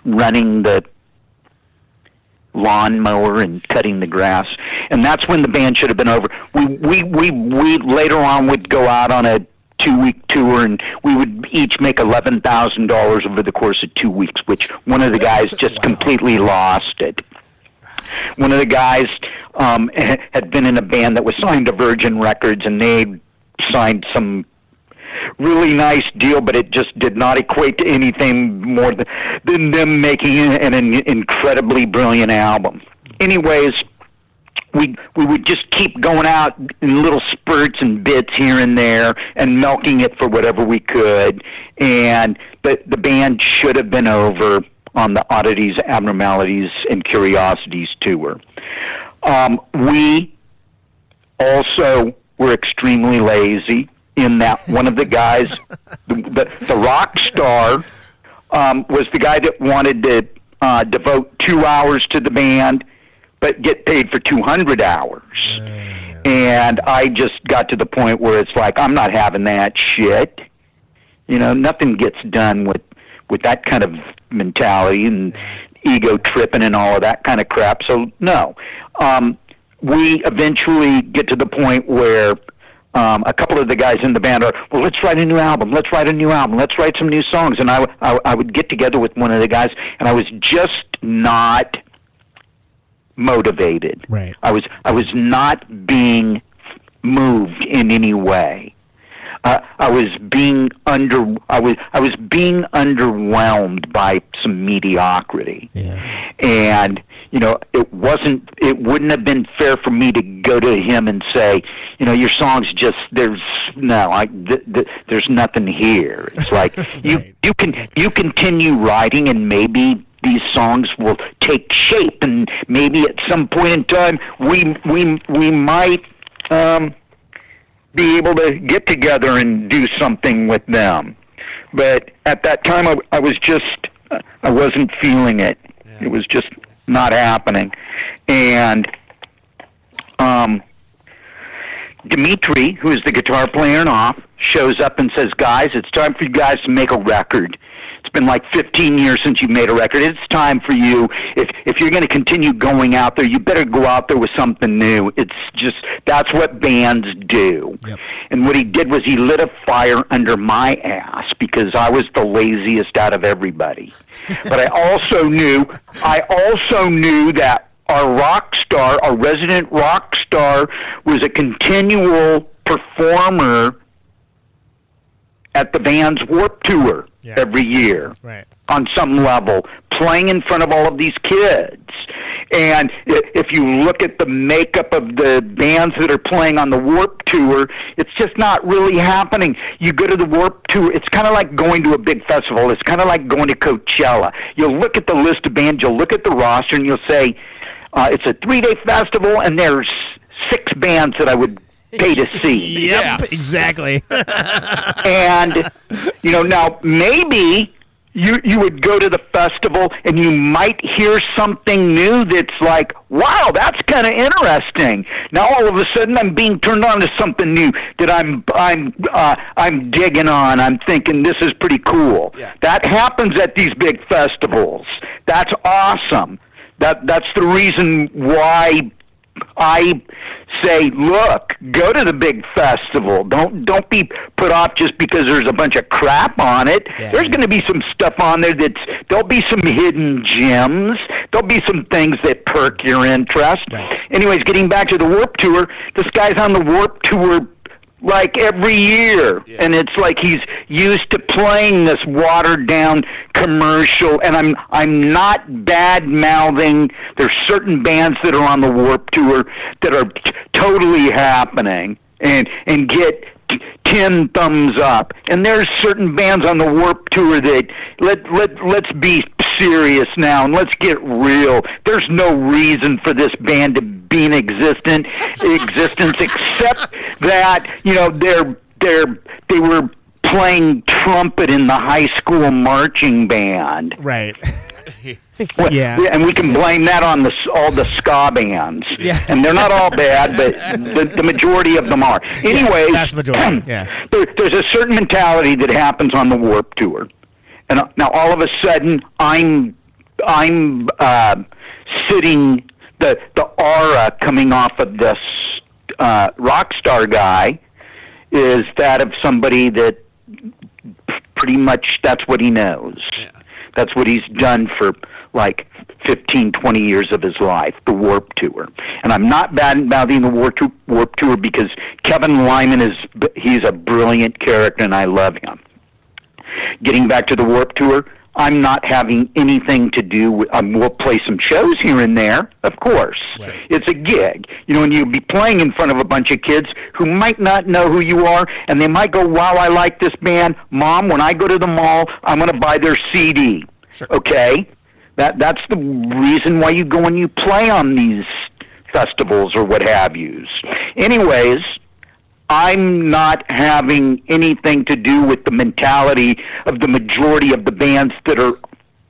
running the lawnmower and cutting the grass. And that's when the band should have been over. We we we we later on would go out on a two week tour and we would each make eleven thousand dollars over the course of two weeks which one of the guys just completely lost it. One of the guys um had been in a band that was signed to virgin records and they signed some really nice deal, but it just did not equate to anything more than, than them making an, an incredibly brilliant album. Anyways, we we would just keep going out in little spurts and bits here and there and milking it for whatever we could. And the the band should have been over on the oddities abnormalities and curiosities tour. Um, we also were extremely lazy in that one of the guys the, the, the rock star um, was the guy that wanted to uh, devote two hours to the band but get paid for 200 hours. And I just got to the point where it's like I'm not having that shit. You know, nothing gets done with with that kind of mentality and ego tripping and all of that kind of crap. So no, um, we eventually get to the point where um, a couple of the guys in the band are, well, let's write a new album. Let's write a new album. Let's write some new songs. And I, I, I would get together with one of the guys, and I was just not motivated. Right. I was I was not being moved in any way. Uh, I was being under I was I was being underwhelmed by some mediocrity. Yeah. And you know, it wasn't it wouldn't have been fair for me to go to him and say, you know, your songs just there's no, I th- th- there's nothing here. It's like you you can you continue writing and maybe these songs will take shape and maybe at some point in time we we we might um be able to get together and do something with them. But at that time i, I was just i wasn't feeling it. It was just not happening and um Dimitri, who is the guitar player and off, shows up and says, "Guys, it's time for you guys to make a record. Been like 15 years since you made a record. It's time for you. If if you're going to continue going out there, you better go out there with something new. It's just that's what bands do." And what he did was he lit a fire under my ass because I was the laziest out of everybody. but I also knew I also knew that our rock star, our resident rock star, was a continual performer at the Vans Warp Tour every year Right. on some level, playing in front of all of these kids. And if you look at the makeup of the bands that are playing on the Warp Tour, it's just not really happening. You go to the Warp Tour, it's kind of like going to a big festival. It's kind of like going to Coachella. You'll look at the list of bands, you'll look at the roster, and you'll say, uh, it's a three day festival, and there's six bands that I would pay to see. Yep. Exactly. and you know now maybe you you would go to the festival and you might hear something new that's like wow that's kind of interesting now all of a sudden i'm being turned on to something new that i'm i'm uh, i'm digging on i'm thinking this is pretty cool that happens at these big festivals that's awesome that that's the reason why I say, look, go to the big festival. Don't don't be put off just because there's a bunch of crap on it. there's going to be some stuff on there that's there'll be some hidden gems. There'll be some things that perk your interest. Anyways, getting back to the Warp Tour, this guy's on the Warp Tour like every year. And it's like he's used to playing this watered down commercial. And i'm i'm not bad mouthing. There's certain bands that are on the warp tour that are t- totally happening. And and get t- 10 thumbs up. And there's certain bands on the warp tour that let let let's be serious now and let's get real. There's no reason for this band to be in existent existence except that you know they're they're they were playing trumpet in the high school marching band. Right. Yeah. and we can blame that on the all the ska bands. Yeah. and they're not all bad, but the, the majority of them are. Anyways, vast majority, yeah. there, there's a certain mentality that happens on the Warp Tour, and uh, now all of a sudden I'm I'm uh, sitting the the aura coming off of this uh, rock star guy is that of somebody that pretty much that's what he knows. Yeah. That's what he's done for like 15, 20 years of his life, the Warp Tour. And I'm not bad mouthing the Warp Tour, Warp Tour because Kevin Lyman is he's a brilliant character and I love him. Getting back to the Warp Tour, I'm not having anything to do with. Um, we'll play some shows here and there, of course. It's a gig, you know, and you'll be playing in front of a bunch of kids who might not know who you are, and they might go, "Wow, I like this band, Mom. When I go to the mall, I'm going to buy their CD." Okay, that that's the reason why you go and you play on these festivals or what have yous. Anyways, I'm not having anything to do with the mentality of the majority of the bands that are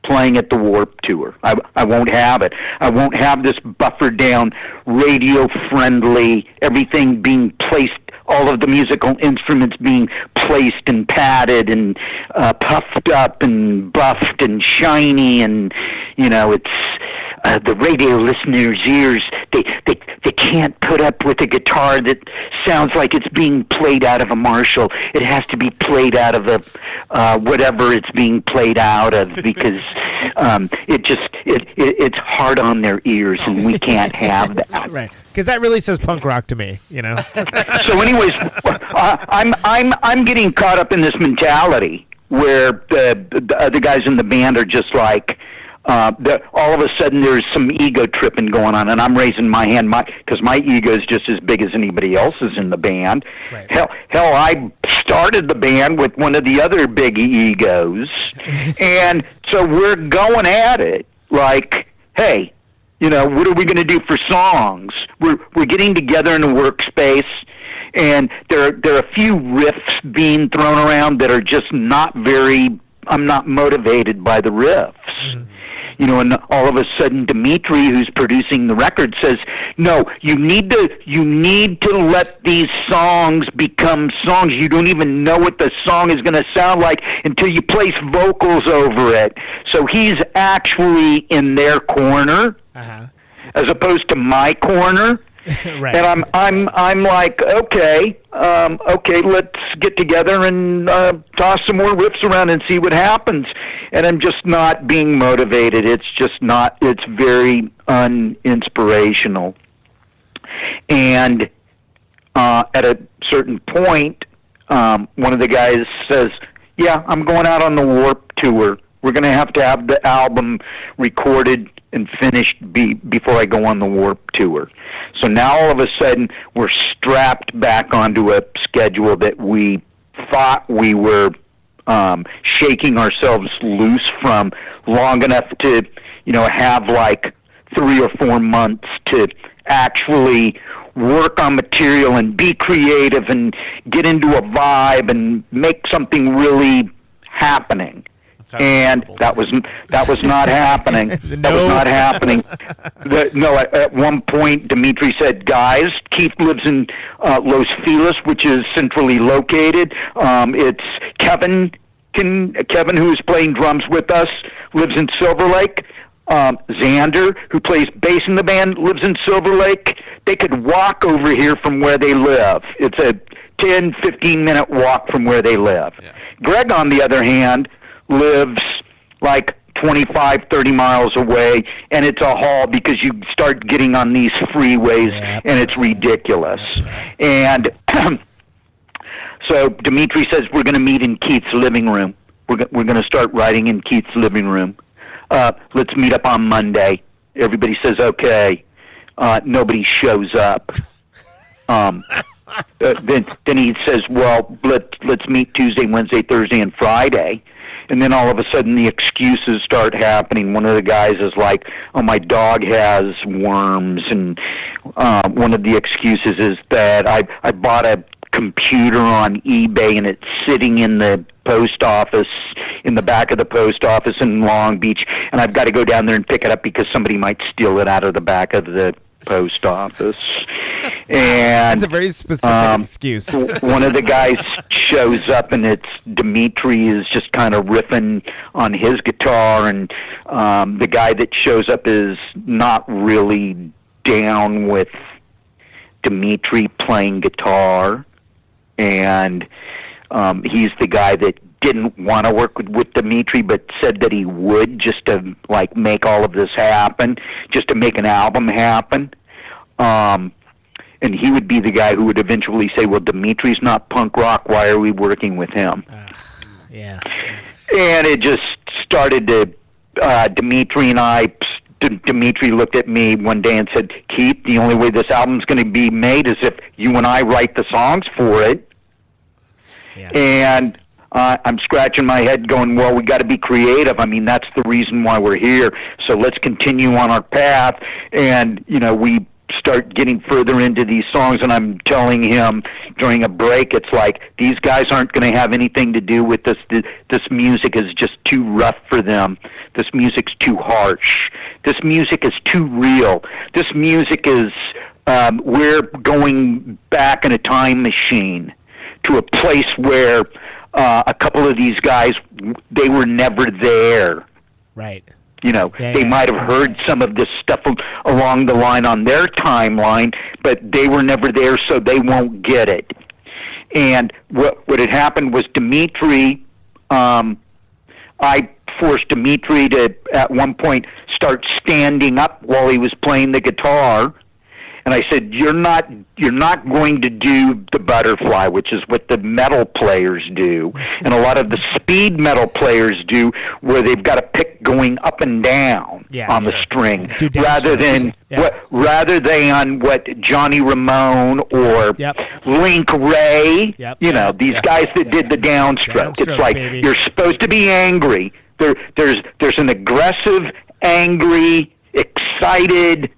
playing at the Warp Tour. I, I won't have it. I won't have this buffered down, radio friendly, everything being placed, all of the musical instruments being placed and padded and uh, puffed up and buffed and shiny and, you know, it's uh, the radio listeners' ears they, they they can't put up with a guitar that sounds like it's being played out of a Marshall. It has to be played out of a uh, whatever it's being played out of because um, it just it, it it's hard on their ears and we can't have that. right. Because that really says punk rock to me, you know? so anyways uh, i'm i'm i'm getting caught up in this mentality where the the other guys in the band are just like uh, the, all of a sudden there's some ego tripping going on, and I'm raising my hand, my because my ego is just as big as anybody else's in the band. Right. Hell, hell, I started the band with one of the other big egos, and so we're going at it like, hey, you know, what are we going to do for songs? We're we're getting together in a workspace, and there there are a few riffs being thrown around that are just not very. I'm not motivated by the riffs. You know, and all of a sudden, Dimitri, who's producing the record, says, "No, you need to you need to let these songs become songs. You don't even know what the song is going to sound like until you place vocals over it." So he's actually in their corner Uh-huh. as opposed to my corner. right. And I'm I'm I'm like, okay, um, okay, let's get together and uh, toss some more riffs around and see what happens. And I'm just not being motivated. It's just not. It's very uninspirational. And uh, at a certain point, um, one of the guys says, "Yeah, I'm going out on the Warp Tour. We're going to have to have the album recorded and finished be, before I go on the Warp Tour." So now all of a sudden, we're strapped back onto a schedule that we thought we were um, shaking ourselves loose from long enough to, you know, have like three or four months to actually work on material and be creative and get into a vibe and make something really happening. And that was that was not happening. That was not happening. The, no, at, at one point, Dimitri said, "Guys, Keith lives in uh, Los Feliz, which is centrally located. Um, it's Kevin, can, Kevin, who is playing drums with us, lives in Silver Lake. Um, Zander, who plays bass in the band, lives in Silver Lake. They could walk over here from where they live. It's a 10, 15 minute walk from where they live. Greg, on the other hand, lives like 25, 30 miles away, and it's a haul because you start getting on these freeways, and it's ridiculous. And so Dimitri says we're going to meet in Keith's living room. We're go- we're going to start writing in Keith's living room. Uh, let's meet up on Monday. Everybody says okay. Uh, nobody shows up. Um, uh, then then he says, "Well, let let's meet Tuesday, Wednesday, Thursday, and Friday." And then all of a sudden, the excuses start happening. One of the guys is like, "Oh, my dog has worms," and uh, one of the excuses is that I I bought a computer on eBay and it's sitting in the post office in the back of the post office in Long Beach, and I've got to go down there and pick it up because somebody might steal it out of the back of the post office. And That's a very specific um, excuse. one of the guys shows up and it's Dimitri is just kind of riffing on his guitar and um the guy that shows up is not really down with Dimitri playing guitar and um he's the guy that didn't want to work with, with Dimitri but said that he would just to like make all of this happen just to make an album happen um and he would be the guy who would eventually say, "Well, Dimitri's not punk rock. Why are we working with him?" Yeah. And it just started to uh, Dimitri and I. D- Dimitri looked at me one day and said, "Keith, the only way this album's going to be made is if you and I write the songs for it." And uh, I'm scratching my head, going, "Well, we got to be creative. I mean, that's the reason why we're here. So let's continue on our path." And you know, we start getting further into these songs, and I'm telling him during a break, it's like these guys aren't going to have anything to do with this. This music is just too rough for them. This music's too harsh. This music is too real. This music is. Um, we're going back in a time machine to a place where uh, a couple of these guys they were never there. Right. You know, Yeah, they yeah. might have heard some of this stuff along the line on their timeline, but they were never there, so they won't get it. And what what had happened was Dimitri, um, I forced Dimitri to at one point start standing up while he was playing the guitar. And I said, "You're not you're not going to do the butterfly, which is what the metal players do, and a lot of the speed metal players do, where they've got a pick going up and down Yeah, on the sure. string, rather than Yeah. what rather than what Johnny Ramone or Link Wray, Yep. you know, these guys that did the downstroke. Downstroke, it's like baby. you're supposed to be angry. There, there's there's an aggressive, angry, excited.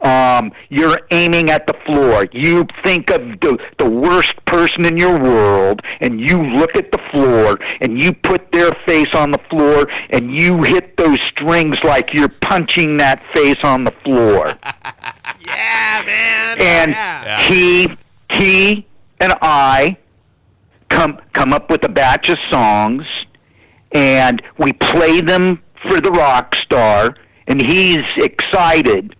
Um, you're aiming at the floor. You think of the the worst person in your world, and you look at the floor, and you put their face on the floor, and you hit those strings like you're punching that face on the floor. Yeah, man. and he he and I come come up with a batch of songs and we play them for the rock star and he's excited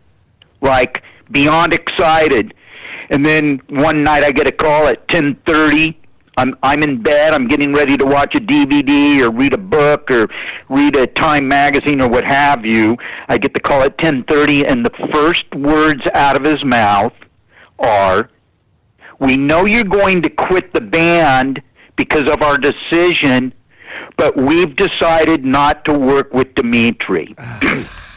like beyond excited. And then one night I get a call at 10:30 I'm I'm in bed. I'm getting ready to watch a DVD or read a book or read a Time magazine or what have you. I get the call at 10:30 and the first words out of his mouth are we know you're going to quit the band because of our decision, but we've decided not to work with Dimitri.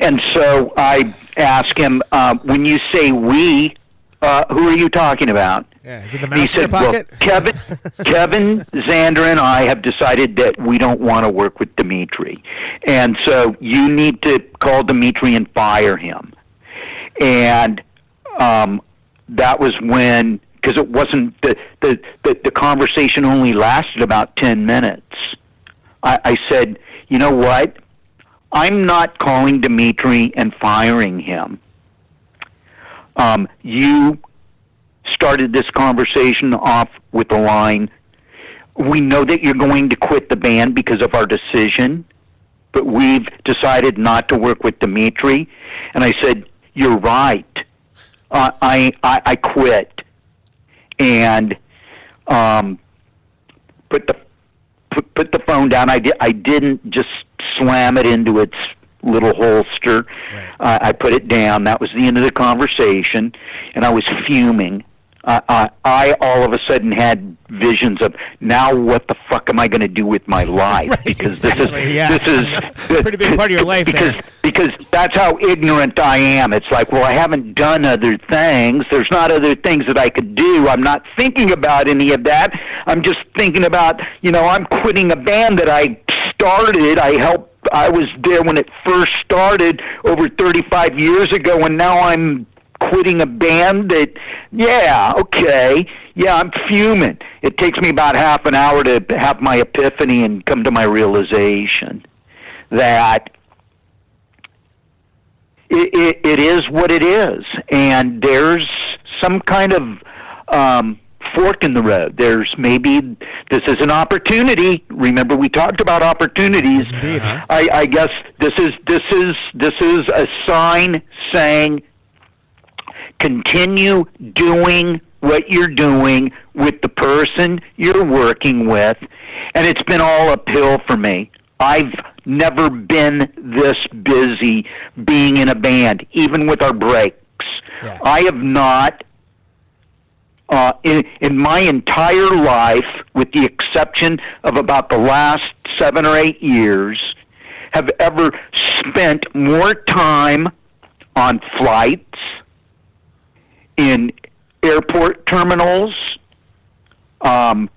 and so I ask him, uh, when you say we, uh, who are you talking about? Yeah. Is it the he mouse said, well. Kevin, Kevin, Zander, and I have decided that we don't want to work with Dimitri. And so you need to call Dimitri and fire him. And um, that was when, because it wasn't, the, the, the, the conversation only lasted about 10 minutes. I, I said, you know what? I'm not calling Dimitri and firing him. Um, you started this conversation off with the line, we know that you're going to quit the band because of our decision, but we've decided not to work with Dimitri. And I said, you're right. Uh, I, I I quit, and um, put the put, put the phone down. I di- I didn't just slam it into its little holster. Uh, I put it down. That was the end of the conversation, and I was fuming. Uh, I, I all of a sudden had visions of now what the fuck am I going to do with my life? because this is yeah. this is Pretty big part of your life because there. because that's how ignorant I am. It's like, well, I haven't done other things. There's not other things that I could do. I'm not thinking about any of that. I'm just thinking about, you know, I'm quitting a band that I started. I helped. I was there when it first started over 35 years ago, and now I'm quitting a band that, yeah, okay, yeah, I'm fuming. It takes me about half an hour to have my epiphany and come to my realization that it, it, it is what it is, and there's some kind of um, fork in the road. There's maybe this is an opportunity. Remember, we talked about opportunities. I, I guess this is this is this is a sign saying continue doing what you're doing with the person you're working with and it's been all uphill for me i've never been this busy being in a band even with our breaks i have not uh, in, in my entire life, with the exception of about the last seven or eight years have ever spent more time on flights, in airport terminals, um,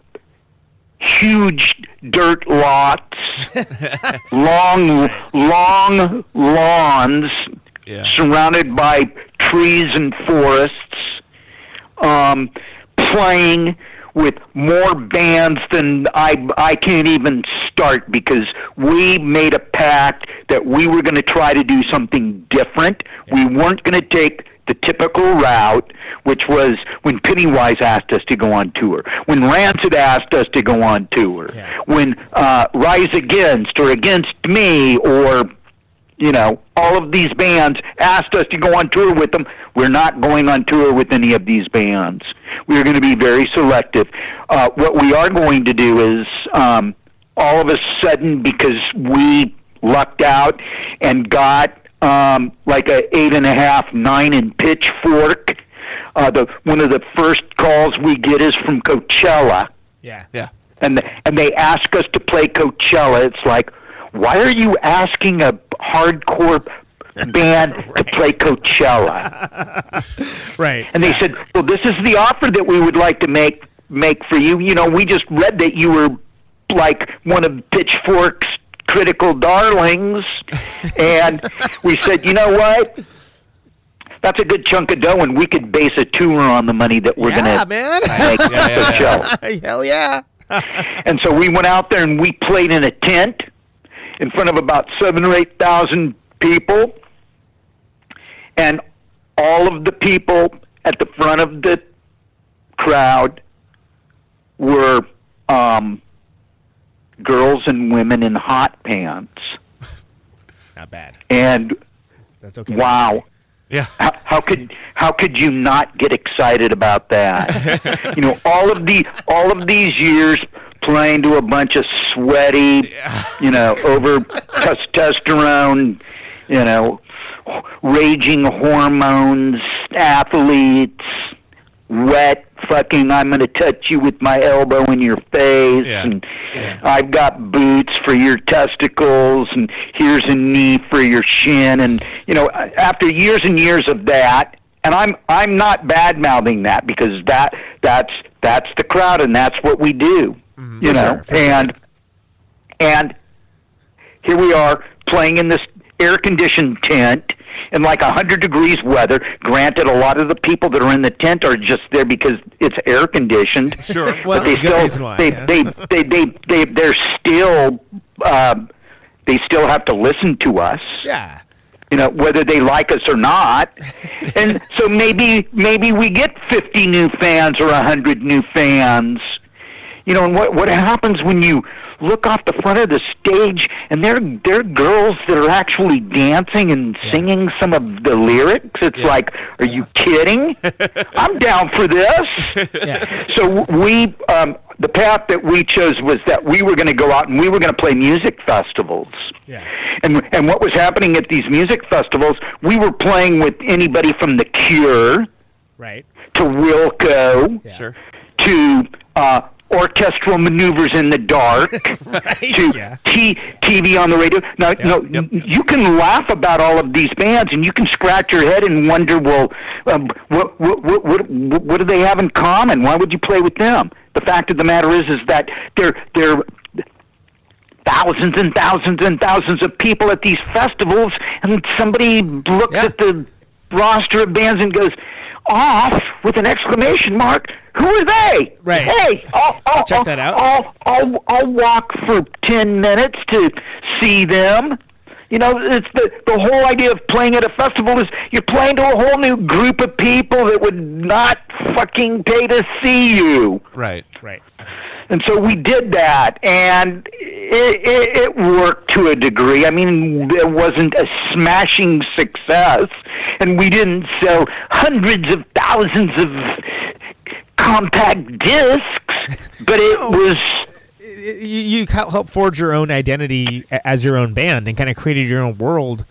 huge dirt lots, long, long lawns Yeah. surrounded by trees and forests, um, playing with more bands than I I can't even start because we made a pact that we were going to try to do something different. We weren't going to take the typical route, which was when Pennywise asked us to go on tour, when Rancid asked us to go on tour, when uh, Rise Against or Against Me or you know, all of these bands asked us to go on tour with them. We're not going on tour with any of these bands. We're going to be very selective. Uh, what we are going to do is, um, all of a sudden, because we lucked out and got um, like a eight and a half, nine in Pitchfork. Uh, the one of the first calls we get is from Coachella Yeah. Yeah. and and they ask us to play Coachella. It's like, why are you asking a hardcore band to play Coachella? Right. And they said, well, this is the offer that we would like to make make for you. You know, we just read that you were like one of Pitchfork's critical darlings, and we said, you know what? That's a good chunk of dough, and we could base a tour on the money that we're yeah, going to man. make Yeah, yeah, Coachella. Hell yeah. And so we went out there and we played in a tent in front of about seven or eight thousand people. And all of the people at the front of the crowd were um, girls and women in hot pants. Not bad. And That's okay. wow. Yeah. How, how could how could you not get excited about that? you know, all of the all of these years playing to a bunch of sweaty, you know, over testosterone, you know, raging hormones, athletes, wet fucking I'm going to touch you with my elbow in your face Yeah. and I've got boots for your testicles and here's a knee for your shin and you know after years and years of that and I'm I'm not bad mouthing that because that that's that's the crowd and that's what we do you know sure, for and and here we are playing in this air conditioned tent in like a hundred degrees weather. Granted, a lot of the people that are in the tent are just there because it's air conditioned. Sure. Well, but they still why, they, yeah. they, they they they they're still um, they still have to listen to us Yeah. you know whether they like us or not and so maybe maybe we get 50 new fans or a 100 new fans you know and what what happens when you look off the front of the stage and there there are girls that are actually dancing and singing some of the lyrics it's like are you kidding i'm down for this Yeah. so we um the path that we chose was that we were going to go out and we were going to play music festivals Yeah. and and what was happening at these music festivals, we were playing with anybody from The Cure Right. to Wilco Sure. to uh, orchestral maneuvers in the dark Right. to Yeah. T- TV on the radio. Now, no, yep. you can laugh about all of these bands, and you can scratch your head and wonder, well, um, what, what, what, what, what do they have in common? Why would you play with them? The fact of the matter is, is that they're they're thousands and thousands and thousands of people at these festivals, and somebody looks Yeah. at the roster of bands and goes, "Off!" with an exclamation mark. Who are they? Right. Hey, I'll, I'll, Check I'll- that out. I'll, I'll I'll walk for ten minutes to see them. You know, it's the the whole idea of playing at a festival is you're playing to a whole new group of people that would not fucking pay to see you. Right. Right. And so we did that, and it, it, it worked to a degree. I mean, it wasn't a smashing success, and we didn't sell hundreds of thousands of compact discs, but it was. you, you hel- help forge your own identity as your own band and kind of created your own world.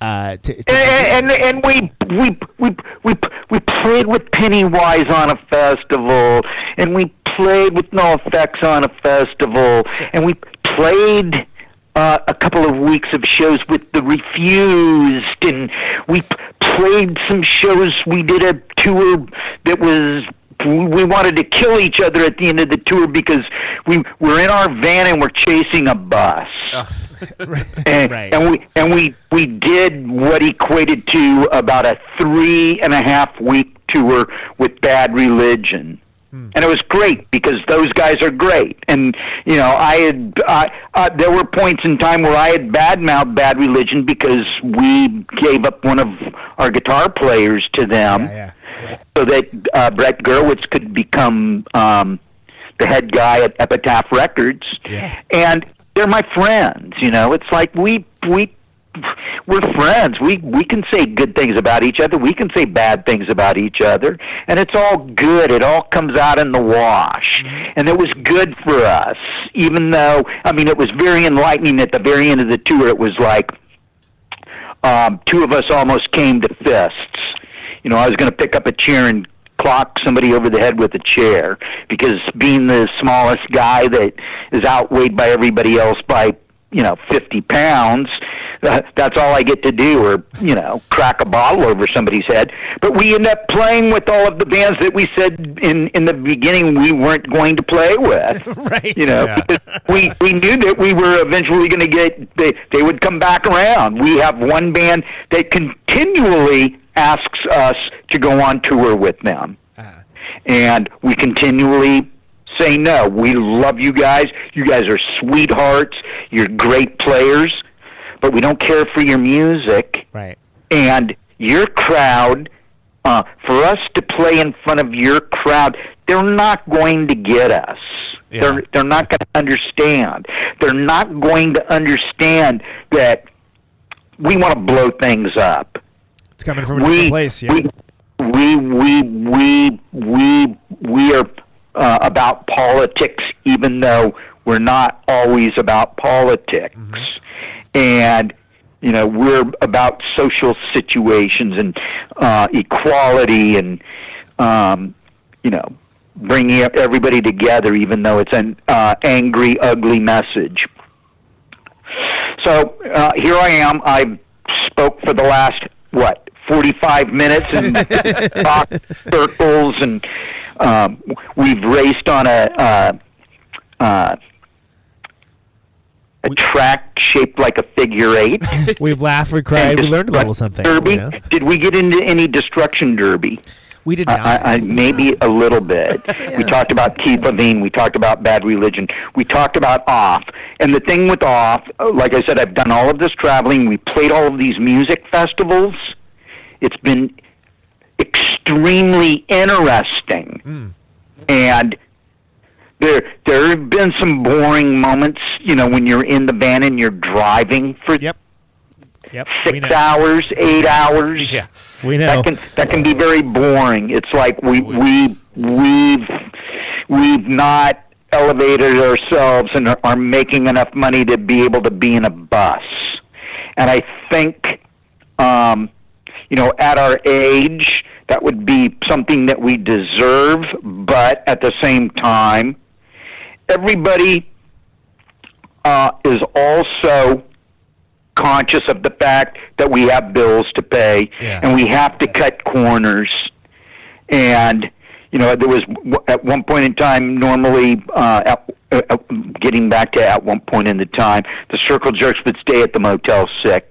Uh, to, to And, and and we we we we we played with Pennywise on a festival, and we played with NOFX on a festival, and we played uh, a couple of weeks of shows with the Refused, and we played some shows. We did a tour that was. We wanted to kill each other at the end of the tour because we were in our van and we're chasing a bus. and, Right. and we and we we did what equated to about a three and a half week tour with Bad Religion. And it was great because those guys are great. And you know, I had uh, uh, there were points in time where I had badmouthed Bad Religion because we gave up one of our guitar players to them, Yeah, so that uh, Brett Gurewitz could become um, the head guy at Epitaph Records. Yeah. And they're my friends. You know, it's like we we we're friends. We we can say good things about each other. We can say bad things about each other, and it's all good. It all comes out in the wash, and it was good for us. Even though, I mean, it was very enlightening. At the very end of the tour, it was like um, two of us almost came to fists. You know, I was going to pick up a chair and clock somebody over the head with a chair because being the smallest guy that is outweighed by everybody else by you know 50 pounds uh, that's all I get to do or you know crack a bottle over somebody's head but we end up playing with all of the bands that we said in in the beginning we weren't going to play with right. you know Yeah. we we knew that we were eventually going to get they they would come back around we have one band that continually asks us to go on tour with them. And we continually say no. We love you guys. You guys are sweethearts. You're great players. But we don't care for your music. Right. and your crowd uh, for us to play in front of your crowd they're not going to get us. Yeah. they're they're not going to understand. They're not going to understand that we want to blow things up It's coming from a we different place. Yeah. we we we we we are uh, about politics, even though we're not always about politics, and you know we're about social situations and uh, equality and um, you know bringing everybody together, even though it's an uh, angry, ugly message. So uh, here I am. I spoke for the last what 45 minutes and talked circles, and um, we've raced on a uh, uh, a track shaped like a figure eight. We've laughed, we cried, we learned a little something. Derby. you know? Did we get into any destruction derby? We did not. I, I, maybe a little bit. We talked about Keith Levene. We talked about Bad Religion. We talked about Off. And the thing with Off, uh, like I said, I've done all of this traveling. We played all of these music festivals. It's been extremely interesting. And there there have been some boring moments, you know, when you're in the van and you're driving for Yep. Yep. six hours, eight hours Yeah. We know. that can that can be very boring. It's like we we we've we've not elevated ourselves and are, are making enough money to be able to be in a bus. And I think um you know at our age that would be something that we deserve, but at the same time everybody uh, is also conscious of the fact that we have bills to pay Yeah. and we have to cut corners. And you know, there was at one point in time, normally, uh, at, uh, uh, getting back to at one point in the time, the Circle Jerks would stay at the Motel Six,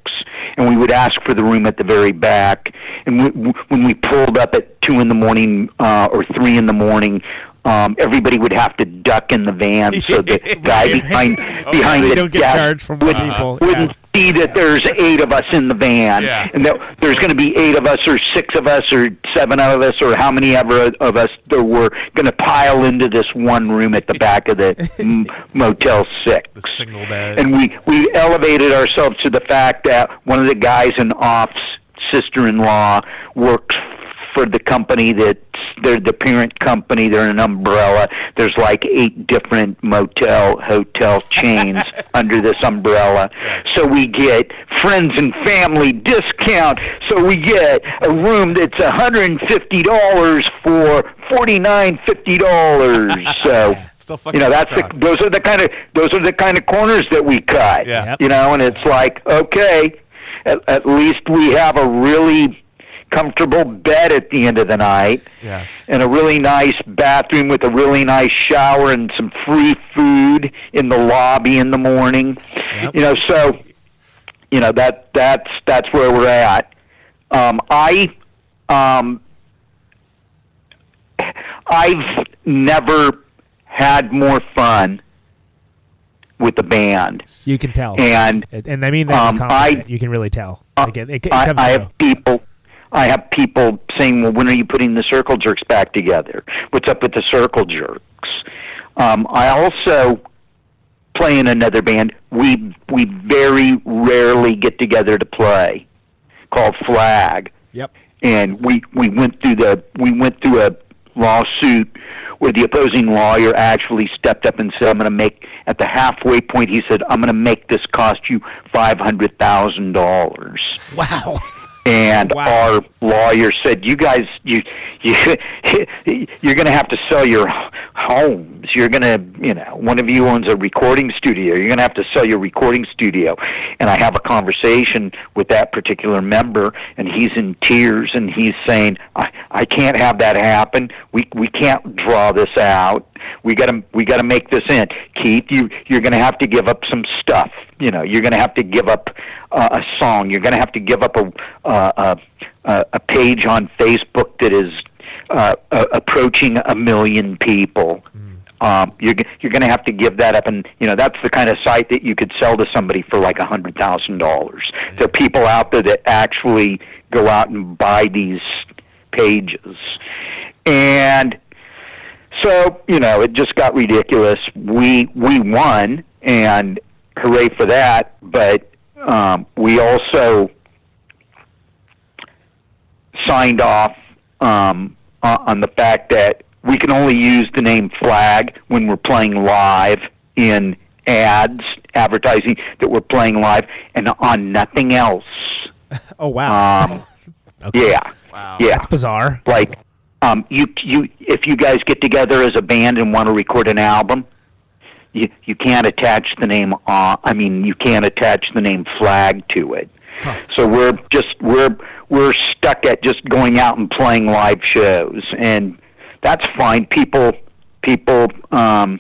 and we would ask for the room at the very back. And we, when we pulled up at two in the morning uh, or three in the morning. Um, everybody would have to duck in the van so the guy behind behind they the don't get desk charged for more wouldn't, people. See that there's eight of us in the van, Yeah. and that there's going to be eight of us, or six of us, or seven of us, or how many ever of us there were going to pile into this one room at the back of the m- Motel Six. The signal bed. And we we elevated ourselves to the fact that one of the guys in Off's sister-in-law works for the company that's they're the parent company. They're an umbrella. There's like eight different motel hotel chains under this umbrella. So we get friends and family discount. So we get a room that's $150 for forty nine fifty dollars. So you know that's the those are the kind of those are the kind of corners that we cut. Yeah. Yep. You know, and it's like okay, at, at least we have a really comfortable bed at the end of the night Yeah. and a really nice bathroom with a really nice shower and some free food in the lobby in the morning. You know, so you know that that's that's where we're at. Um, I um, I've never had more fun with the band. You can tell. And and, I mean that um. I- you can really tell. Like it, it, it I, I have people. I have people saying, "Well, when are you putting the circle jerks back together? What's up with the circle jerks?" Um, I also play in another band. We we very rarely get together to play, called Flag Yep. and we we went through the we went through a lawsuit where the opposing lawyer actually stepped up and said, "I'm going to make at the halfway point." He said, "I'm going to make this cost you five hundred thousand dollars." Wow. And our lawyer said, "You guys, you you you're going to have to sell your homes. You're going to, you know, one of you owns a recording studio. You're going to have to sell your recording studio." And I have a conversation with that particular member, and he's in tears, and he's saying, "I I can't have that happen. We we can't draw this out. We got to we got to make this in. Keith, you you're going to have to give up some stuff. You know, you're going to have to give up uh, a song. You're going to have to give up a uh, a, a page on Facebook that is uh, uh, approaching a million people. Um, you're you're going to have to give that up, and you know that's the kind of site that you could sell to somebody for like a hundred thousand dollars. There are people out there that actually go out and buy these pages, and so you know it just got ridiculous. We we won, and hooray for that! But um, we also signed off um, o- on the fact that we can only use the name flag when we're playing live in ads advertising that we're playing live and on nothing else. Oh wow. Um, Yeah. Wow. Yeah. That's bizarre. Like, um, you you if you guys get together as a band and want to record an album, you you can't attach the name. Uh, I mean, you can't attach the name Flag to it. So we're just we're we're stuck at just going out and playing live shows, and that's fine. People people um,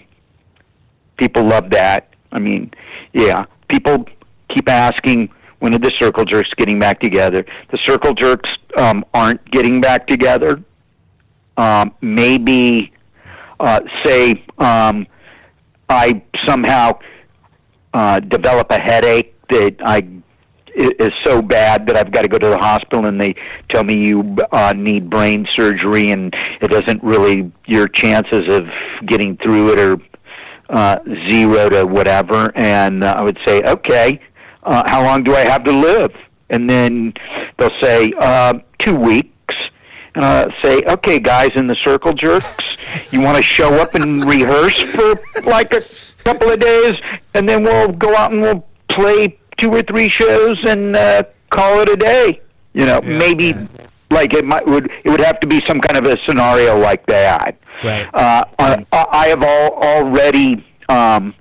people love that. I mean, yeah, people keep asking when are the Circle Jerks getting back together. The Circle Jerks um, aren't getting back together. Um, maybe uh, say um, I somehow uh, develop a headache that I is so bad that I've got to go to the hospital and they tell me you uh, need brain surgery and it doesn't really your chances of getting through it are uh, zero to whatever. And uh, I would say okay uh, how long do I have to live? And then they'll say uh, two weeks I'll say okay guys in the circle jerks you want to show up and rehearse for like a couple of days and then we'll go out and we'll play two or three shows and uh, call it a day. You know maybe like it might would it would have to be some kind of a scenario like that. Right. uh, I, I have all, already um,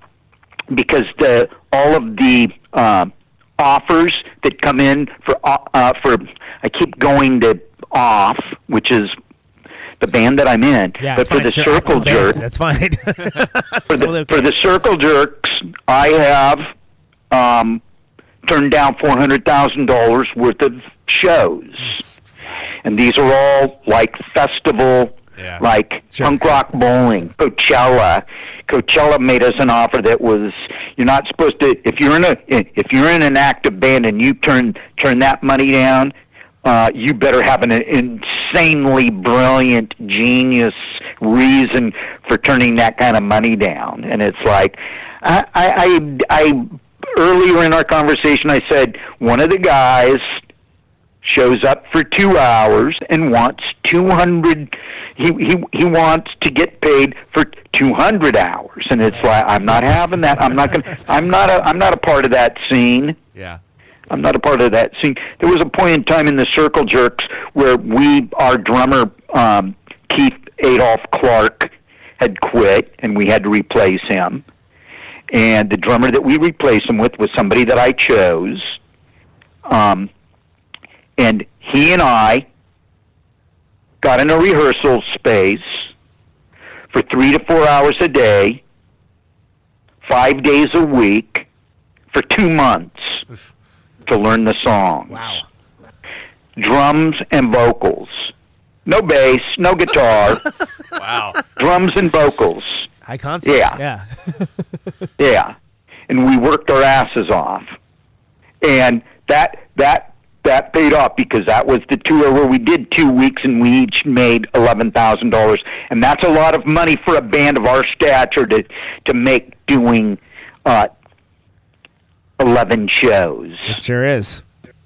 because the all of the um, offers that come in for uh, uh, for I keep going to off, which is the band that I'm in, Yeah, but for fine. the Sure, Circle. Jerk, That's fine. for the, for the Circle Jerks, I have um, turned down four hundred thousand dollars worth of shows, and these are all like festival, like punk rock bowling, Coachella. Coachella made us an offer that was you're not supposed to if you're in a if you're in an active band and you turn turn that money down. Uh, you better have an insanely brilliant, genius reason for turning that kind of money down. And it's like, I, I, I, I earlier in our conversation, I said one of the guys shows up for two hours and wants two hundred. He he he wants to get paid for two hundred hours, and it's like I'm not having that. I'm not gonna. I'm not a. I'm not a part of that scene. Yeah. I'm not a part of that scene. There was a point in time in the Circle Jerks where we, our drummer um, Keith Adolph Clark had quit, and we had to replace him. And the drummer that we replaced him with was somebody that I chose. Um, and he and I got in a rehearsal space for three to four hours a day, five days a week, for two months to learn the songs. Wow. Drums and vocals. No bass, no guitar. wow. Drums and vocals. High concept. Yeah. Yeah. Yeah. And we worked our asses off. And that that that paid off because that was the tour where we did two weeks and we each made eleven thousand dollars. And that's a lot of money for a band of our stature to to make doing uh eleven shows. It sure is.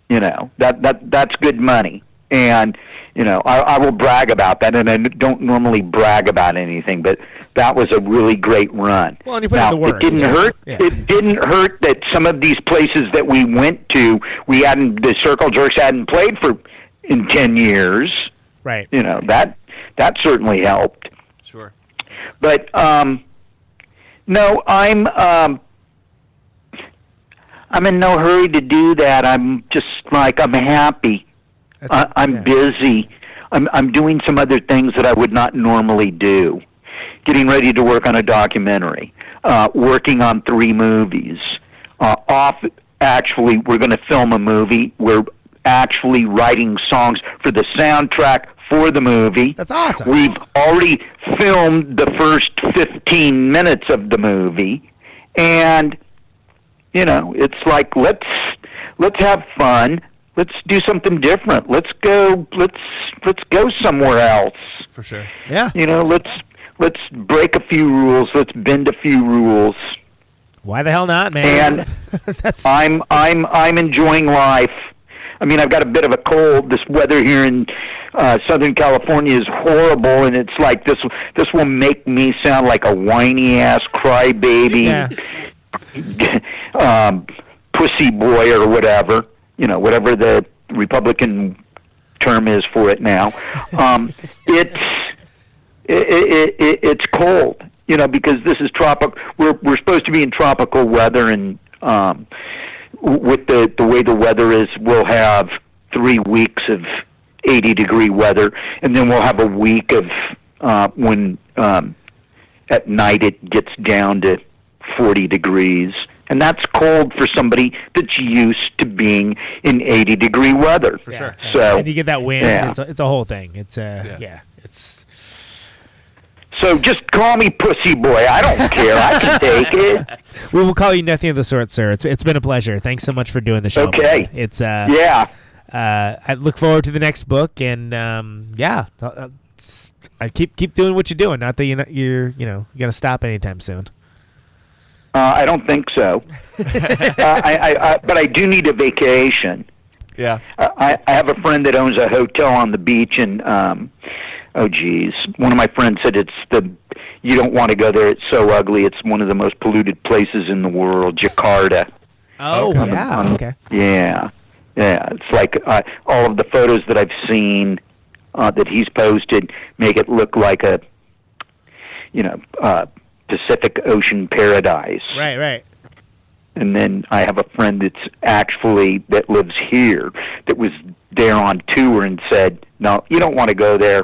You know that that that's good money, and you know I, I will brag about that. And I don't normally brag about anything, but that was a really great run. Well, and you put in the work, It didn't so- hurt. yeah. It didn't hurt that some of these places that we went to, we hadn't the Circle Jerks hadn't played for in ten years. Right. You know that that certainly helped. Sure. But um, no, I'm um, I'm in no hurry to do that. I'm just like I'm happy. I, I'm busy. I'm I'm doing some other things that I would not normally do. Getting ready to work on a documentary. Uh, working on three movies. Uh, off. Actually, we're going to film a movie. We're actually writing songs for the soundtrack for the movie. That's awesome. We've already filmed the first 15 minutes of the movie and you know, it's like let's let's have fun. Let's do something different. Let's go let's let's go somewhere else. For sure. Yeah. You know, let's let's break a few rules. Let's bend a few rules. Why the hell not, man? And I'm I'm I'm enjoying life. I mean, I've got a bit of a cold. This weather here in uh, Southern California is horrible, and it's like this. This will make me sound like a whiny ass crybaby, um, pussy boy, or whatever. You know, whatever the Republican term is for it now. Um, it's it, it, it, it's cold, you know, because this is tropical. We're we're supposed to be in tropical weather, and um, with the the way the weather is, we'll have three weeks of 80 degree weather, and then we'll have a week of uh, when um, at night it gets down to 40 degrees. And that's cold for somebody that's used to being in 80 degree weather. For sure. So and you get that wind. Yeah. It's, a, it's a whole thing. It's uh, yeah. It's So just call me pussy boy. I don't care. I can take it. we will call you nothing of the sort, sir. It's it's been a pleasure. Thanks so much for doing the show. Okay. man. It's uh Yeah. Uh, I look forward to the next book, and um, yeah, uh, uh, it's- I keep keep doing what you're doing. Not that you're you're you know you got to stop anytime soon. Uh, I don't think so. uh, I, I, I, but I do need a vacation. Yeah. I, I have a friend that owns a hotel on the beach, and um, oh geez, one of my friends said it's the you don't want to go there. It's so ugly. It's one of the most polluted places in the world, Jakarta. Oh On the- yeah, on- okay. Yeah, yeah. It's like uh, all of the photos that I've seen uh, that he's posted make it look like a, you know, uh, Pacific Ocean paradise. Right, right. And then I have a friend that's actually that lives here that was there on tour and said, "No, you don't want to go there.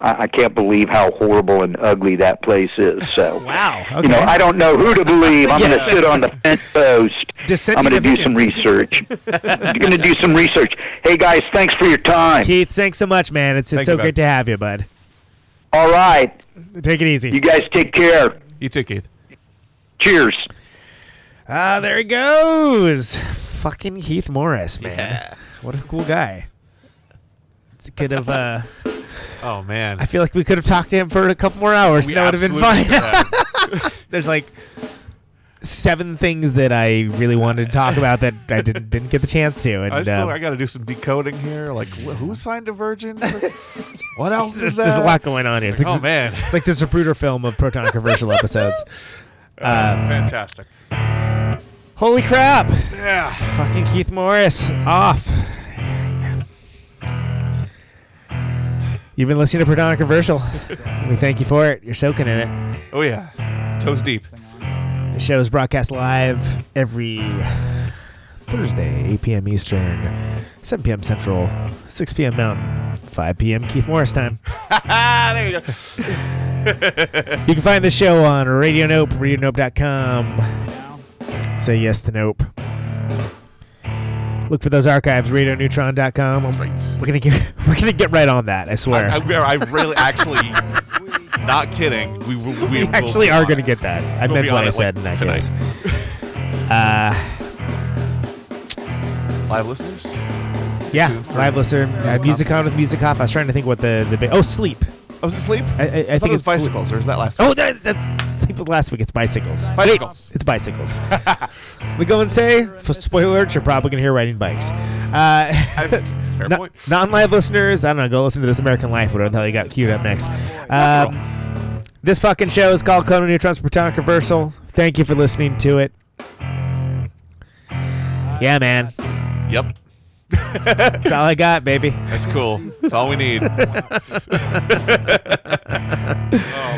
I, I can't believe how horrible and ugly that place is." So, wow, you know. I don't know who to believe. I'm going to sit on the fence post. I'm going to do some research. I'm going to do some research. Hey guys, thanks for your time. Keith, thanks so much, man. It's Thank it's so you, bud. good to have you, bud. All right, Take it easy. you guys take care. You too, Keith. Cheers. Ah, there he goes. Fucking Keith Morris, man. What a cool guy. It's could have. Uh, Oh man. I feel like we could have talked to him for a couple more hours. We that would have been absolutely fine. There's like seven things that I really wanted to talk about that I didn't didn't get the chance to. And I still um, I got to do some decoding here. Like, wh- who signed a virgin? what else there's, is that? there's a lot going on here. It's Like, oh man, it's like the Zapruder film of proton controversial episodes. Uh, Um, fantastic. Holy crap! Yeah. Fucking Keith Morris off. You've been listening to Pretty Controversial. we thank you for it. You're soaking in it. Oh yeah, toes deep. The show is broadcast live every Thursday, 8 p.m. Eastern, 7 p.m. Central, 6 p.m. Mountain, 5 p.m. Keith Morris time. there you go. You can find the show on Radio Nope, radionope.com. Say yes to Nope. Look for those archives, radioneutron.com. That's right. We're gonna get we're gonna get right on that. I swear. I, I, I really actually, not kidding. We we, we, actually are going to get that. I We'll meant what I said like, in that. Uh, Live listeners. Yeah, live listener. Uh, music on with music off. I was trying to think what the the ba- oh sleep. Oh, is it sleep? I, I, I, I think it was it's sleep. bicycles, or is that last? Oh, week? that, that sleep was last week. It's bicycles. Bicycles. Wait, it's bicycles. we go and say, for spoiler alert, you're probably going to hear riding bikes. Uh, fair non- point. Non-live listeners, I don't know, go listen to This American Life, whatever the hell you got queued up next. Um, this fucking show is called Conan Neutron's Protonic Controversial. Thank you for listening to it. Yeah, man. Yep. That's all I got, baby. That's cool. That's all we need. oh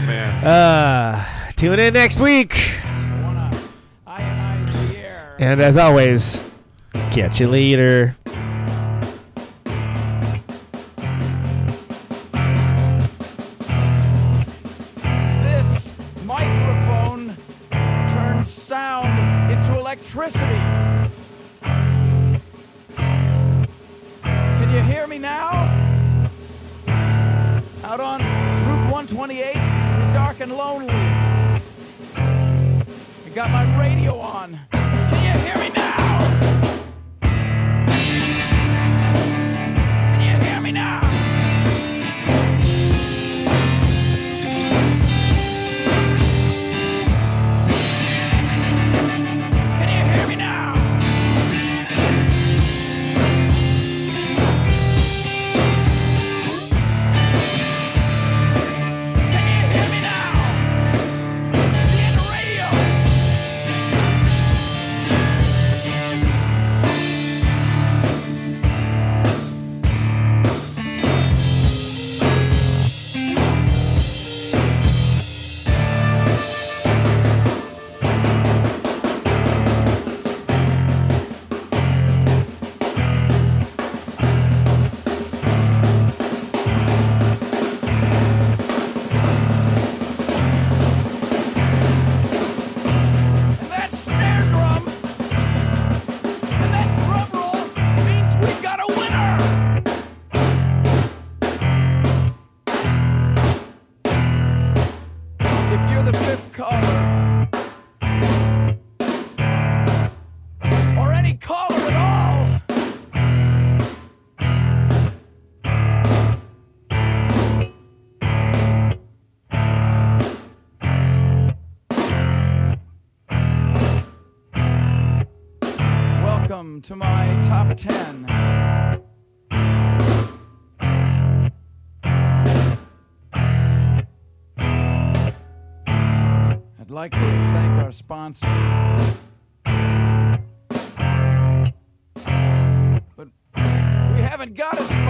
man. Uh, tune in next week. And as always, catch you later. This microphone turns sound into electricity. 28th, dark and lonely. I got my radio on. To my top 10. I'd like to thank our sponsor. But we haven't got a sponsor.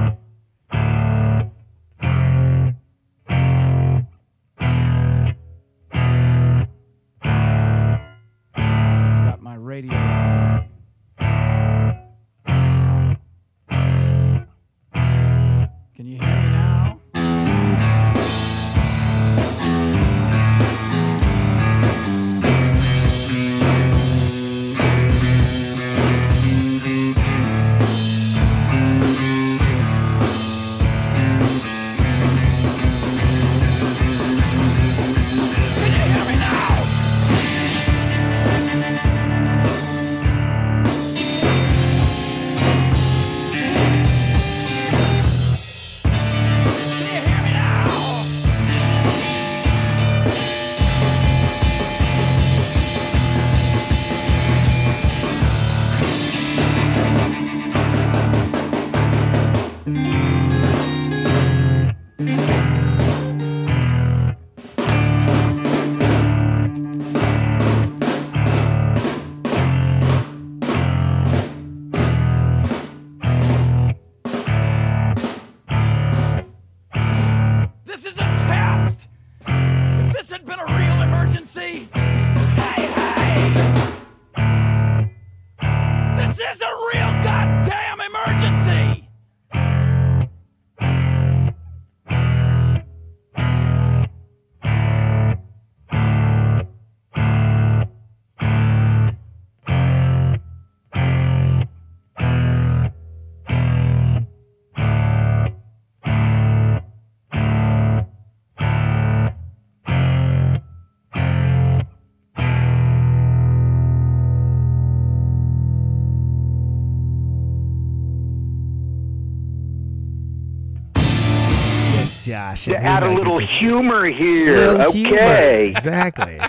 Josh. To add a little humor here. Little humor. okay. Exactly.